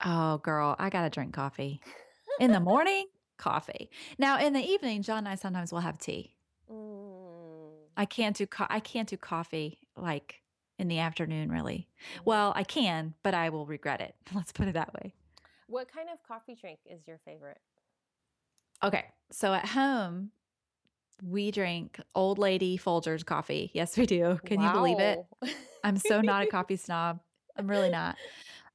Oh, girl, I got to drink coffee. (laughs) In the morning, coffee. Now, in the evening, John and I sometimes will have tea. Mm. I can't do co- I can't do coffee like in the afternoon really. Mhm. Well, I can, but I will regret it. (laughs) Let's put it that way. what kind of coffee drink is your favorite? Okay. So at home, we drink old lady Folgers coffee. Yes, we do. (laughs) Can you believe it? I'm so not a (laughs) coffee snob. I'm really not.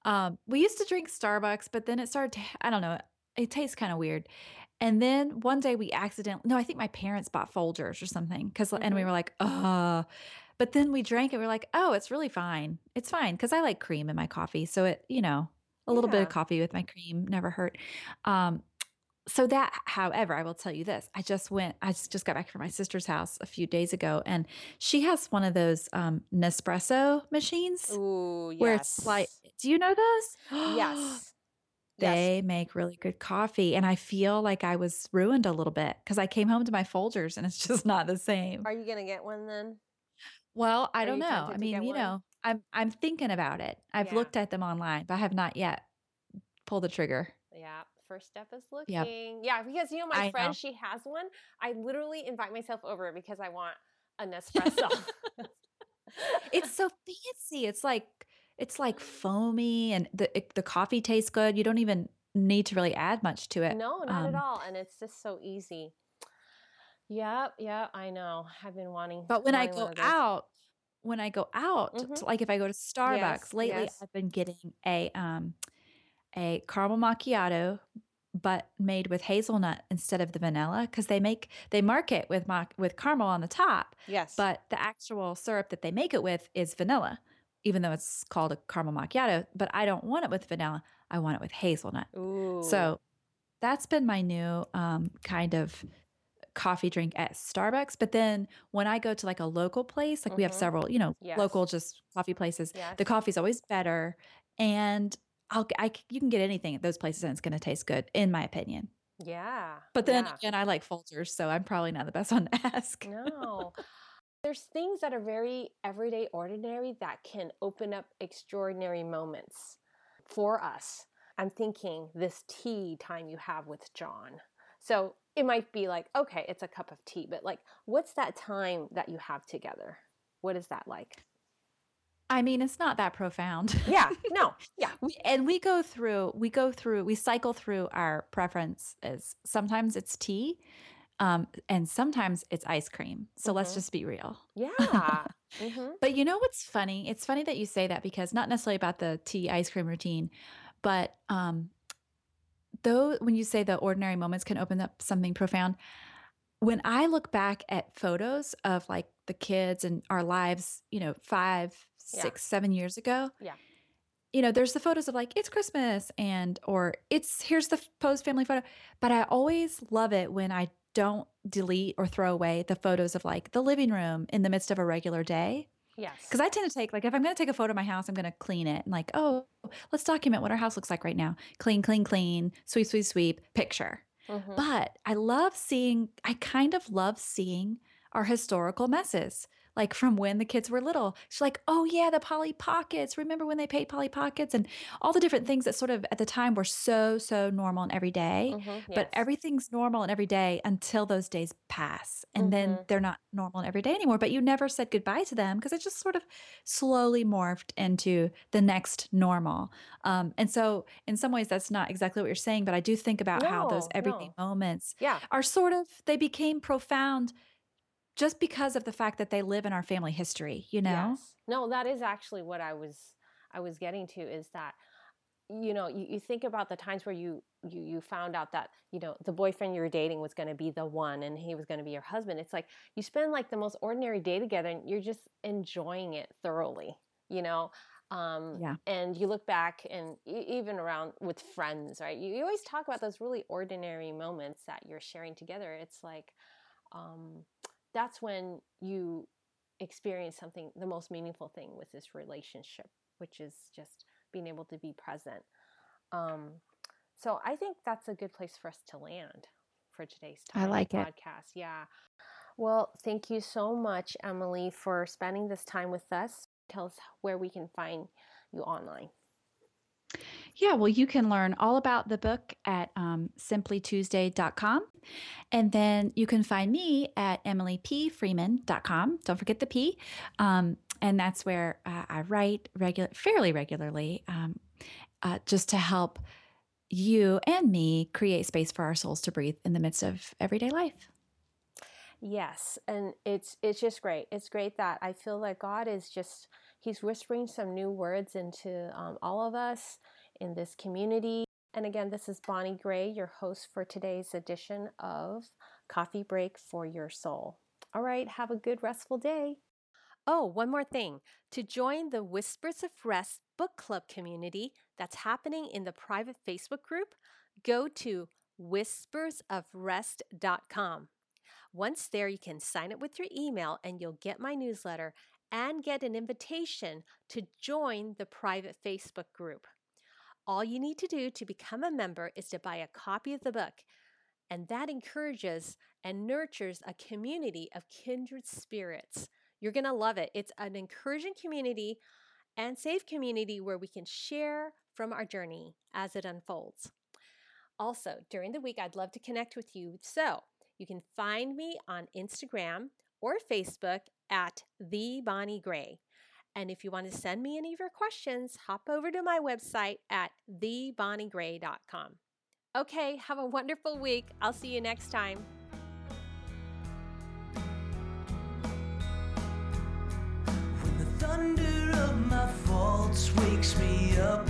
Um, we used to drink Starbucks, but then it started to, I don't know, it tastes kind of weird. And then one day we accidentally, no, I think my parents bought Folgers or something. Cause, and we Mhm. were like, uh, but then we drank it. We are like, oh, it's really fine. It's fine. Cause I like cream in my coffee. So it, you know, a little bit of coffee with my cream never hurt. Um, so that, however, I will tell you this. I just went, I just got back from my sister's house a few days ago and she has one of those um, Nespresso machines Ooh, yes. where it's like, do you know those? (gasps) yes. They make really good coffee. And I feel like I was ruined a little bit because I came home to my Folgers and it's just (laughs) not the same. Are you gonna get one then? Well, I don't know. I mean, you one? know, I'm I'm thinking about it. I've Yeah. looked at them online, but I have not yet pulled the trigger. Yeah, first step is Yep. looking. Yeah, because you know my I friend, know. she has one. I literally invite myself over because I want a Nespresso. (laughs) It's so fancy. It's like it's like foamy and the it, the coffee tastes good. You don't even need to really add much to it. no, not at Um, all, and it's just so easy. Yep, yeah, I know. I've been wanting. But when I wanting go out, when I go out, Mhm. to- like if I go to Starbucks Yes, lately, yes. I've been getting a um a caramel macchiato, but made with hazelnut instead of the vanilla because they make they market with mock with caramel on the top, yes, but the actual syrup that they make it with is vanilla, even though it's called a caramel macchiato. But I don't want it with vanilla. I want it with hazelnut. Ooh. So that's been my new um, kind of coffee drink at Starbucks. But then when I go to like a local place, like we have Mhm. several, you know, Yes. local just coffee places, yes. the coffee's always better. And I'll, I, you can get anything at those places and it's going to taste good, in my opinion. yeah. But then yeah. again, I like Folgers, so I'm probably not the best one to (laughs) ask. No. There's things that are very everyday, ordinary that can open up extraordinary moments for us. I'm thinking this tea time you have with John. So it might be like, okay, it's a cup of tea, but like, what's that time that you have together? What is that like? I mean, it's not that profound. (laughs) Yeah, no, yeah. we, and we go through, we go through, we cycle through our preferences. Sometimes it's tea, um, and sometimes it's ice cream. So let's Mhm. just be real. Yeah. (laughs) hmm But you know what's funny? It's funny that you say that because not necessarily about the tea ice cream routine, but um, though when you say the ordinary moments can open up something profound, when I look back at photos of like the kids and our lives, you know, five, Yeah. six, seven years ago, Yeah. you know, there's the photos of like it's Christmas and or it's here's the post family photo, but I always love it when I don't delete or throw away the photos of like the living room in the midst of a regular day. Yes. Because I tend to take, like, if I'm going to take a photo of my house, I'm going to clean it and, like, oh, let's document what our house looks like right now. Clean, clean, clean, sweep, sweep, sweep, picture. Mhm. But I love seeing, I kind of love seeing our historical messes, like from when the kids were little. She's like, oh, yeah, the Polly Pockets. Remember when they paid Polly Pockets and all the different things that sort of at the time were so, so normal and everyday. Mhm, But everything's normal and every day until those days pass. And then Mhm. they're not normal and every day anymore. But you never said goodbye to them because it just sort of slowly morphed into the next normal. Um, and so, in some ways, that's not exactly what you're saying. But I do think about how those No, everyday no. moments Yeah. are sort of, they became profound just because of the fact that they live in our family history, you know? Yes. No, that is actually what I was I was getting to is that you know, you, you think about the times where you you you found out that, you know, the boyfriend you were dating was going to be the one and he was going to be your husband. It's like you spend like the most ordinary day together and you're just enjoying it thoroughly, you know? Um, Yeah. and you look back and even around with friends, right? You, you always talk about those really ordinary moments that you're sharing together. It's like, um, that's when you experience something the most meaningful thing with this relationship which is just being able to be present. Um, so i think that's a good place for us to land for today's I time like it. podcast yeah. Well thank you so much emily for spending this time with us. Tell us where we can find you online Yeah, well, you can learn all about the book at um, simplytuesday.com. And then you can find me at emilypfreeman.com. Don't forget the P. Um, and that's where uh, I write regular, fairly regularly, um, uh, just to help you and me create space for our souls to breathe in the midst of everyday life. Yes, and it's it's just great. It's great that I feel like God is just He's whispering some new words into um, all of us in this community. And again, this is Bonnie Gray, your host for today's edition of Coffee Break for Your Soul. All right, have a good restful day. Oh, one more thing. To join the Whispers of Rest book club community that's happening in the private Facebook group, go to whispersofrest.com. Once there, you can sign up with your email and you'll get my newsletter and get an invitation to join the private Facebook group. All you need to do to become a member is to buy a copy of the book, and that encourages and nurtures a community of kindred spirits. You're going to love it. It's an encouraging community and safe community where we can share from our journey as it unfolds. Also, during the week, I'd love to connect with you. So, you can find me on Instagram or Facebook at the Bonnie Gray. And if you want to send me any of your questions, hop over to my website at thebonniegray.com. Okay, have a wonderful week. I'll see you next time. When the thunder of my faults wakes me up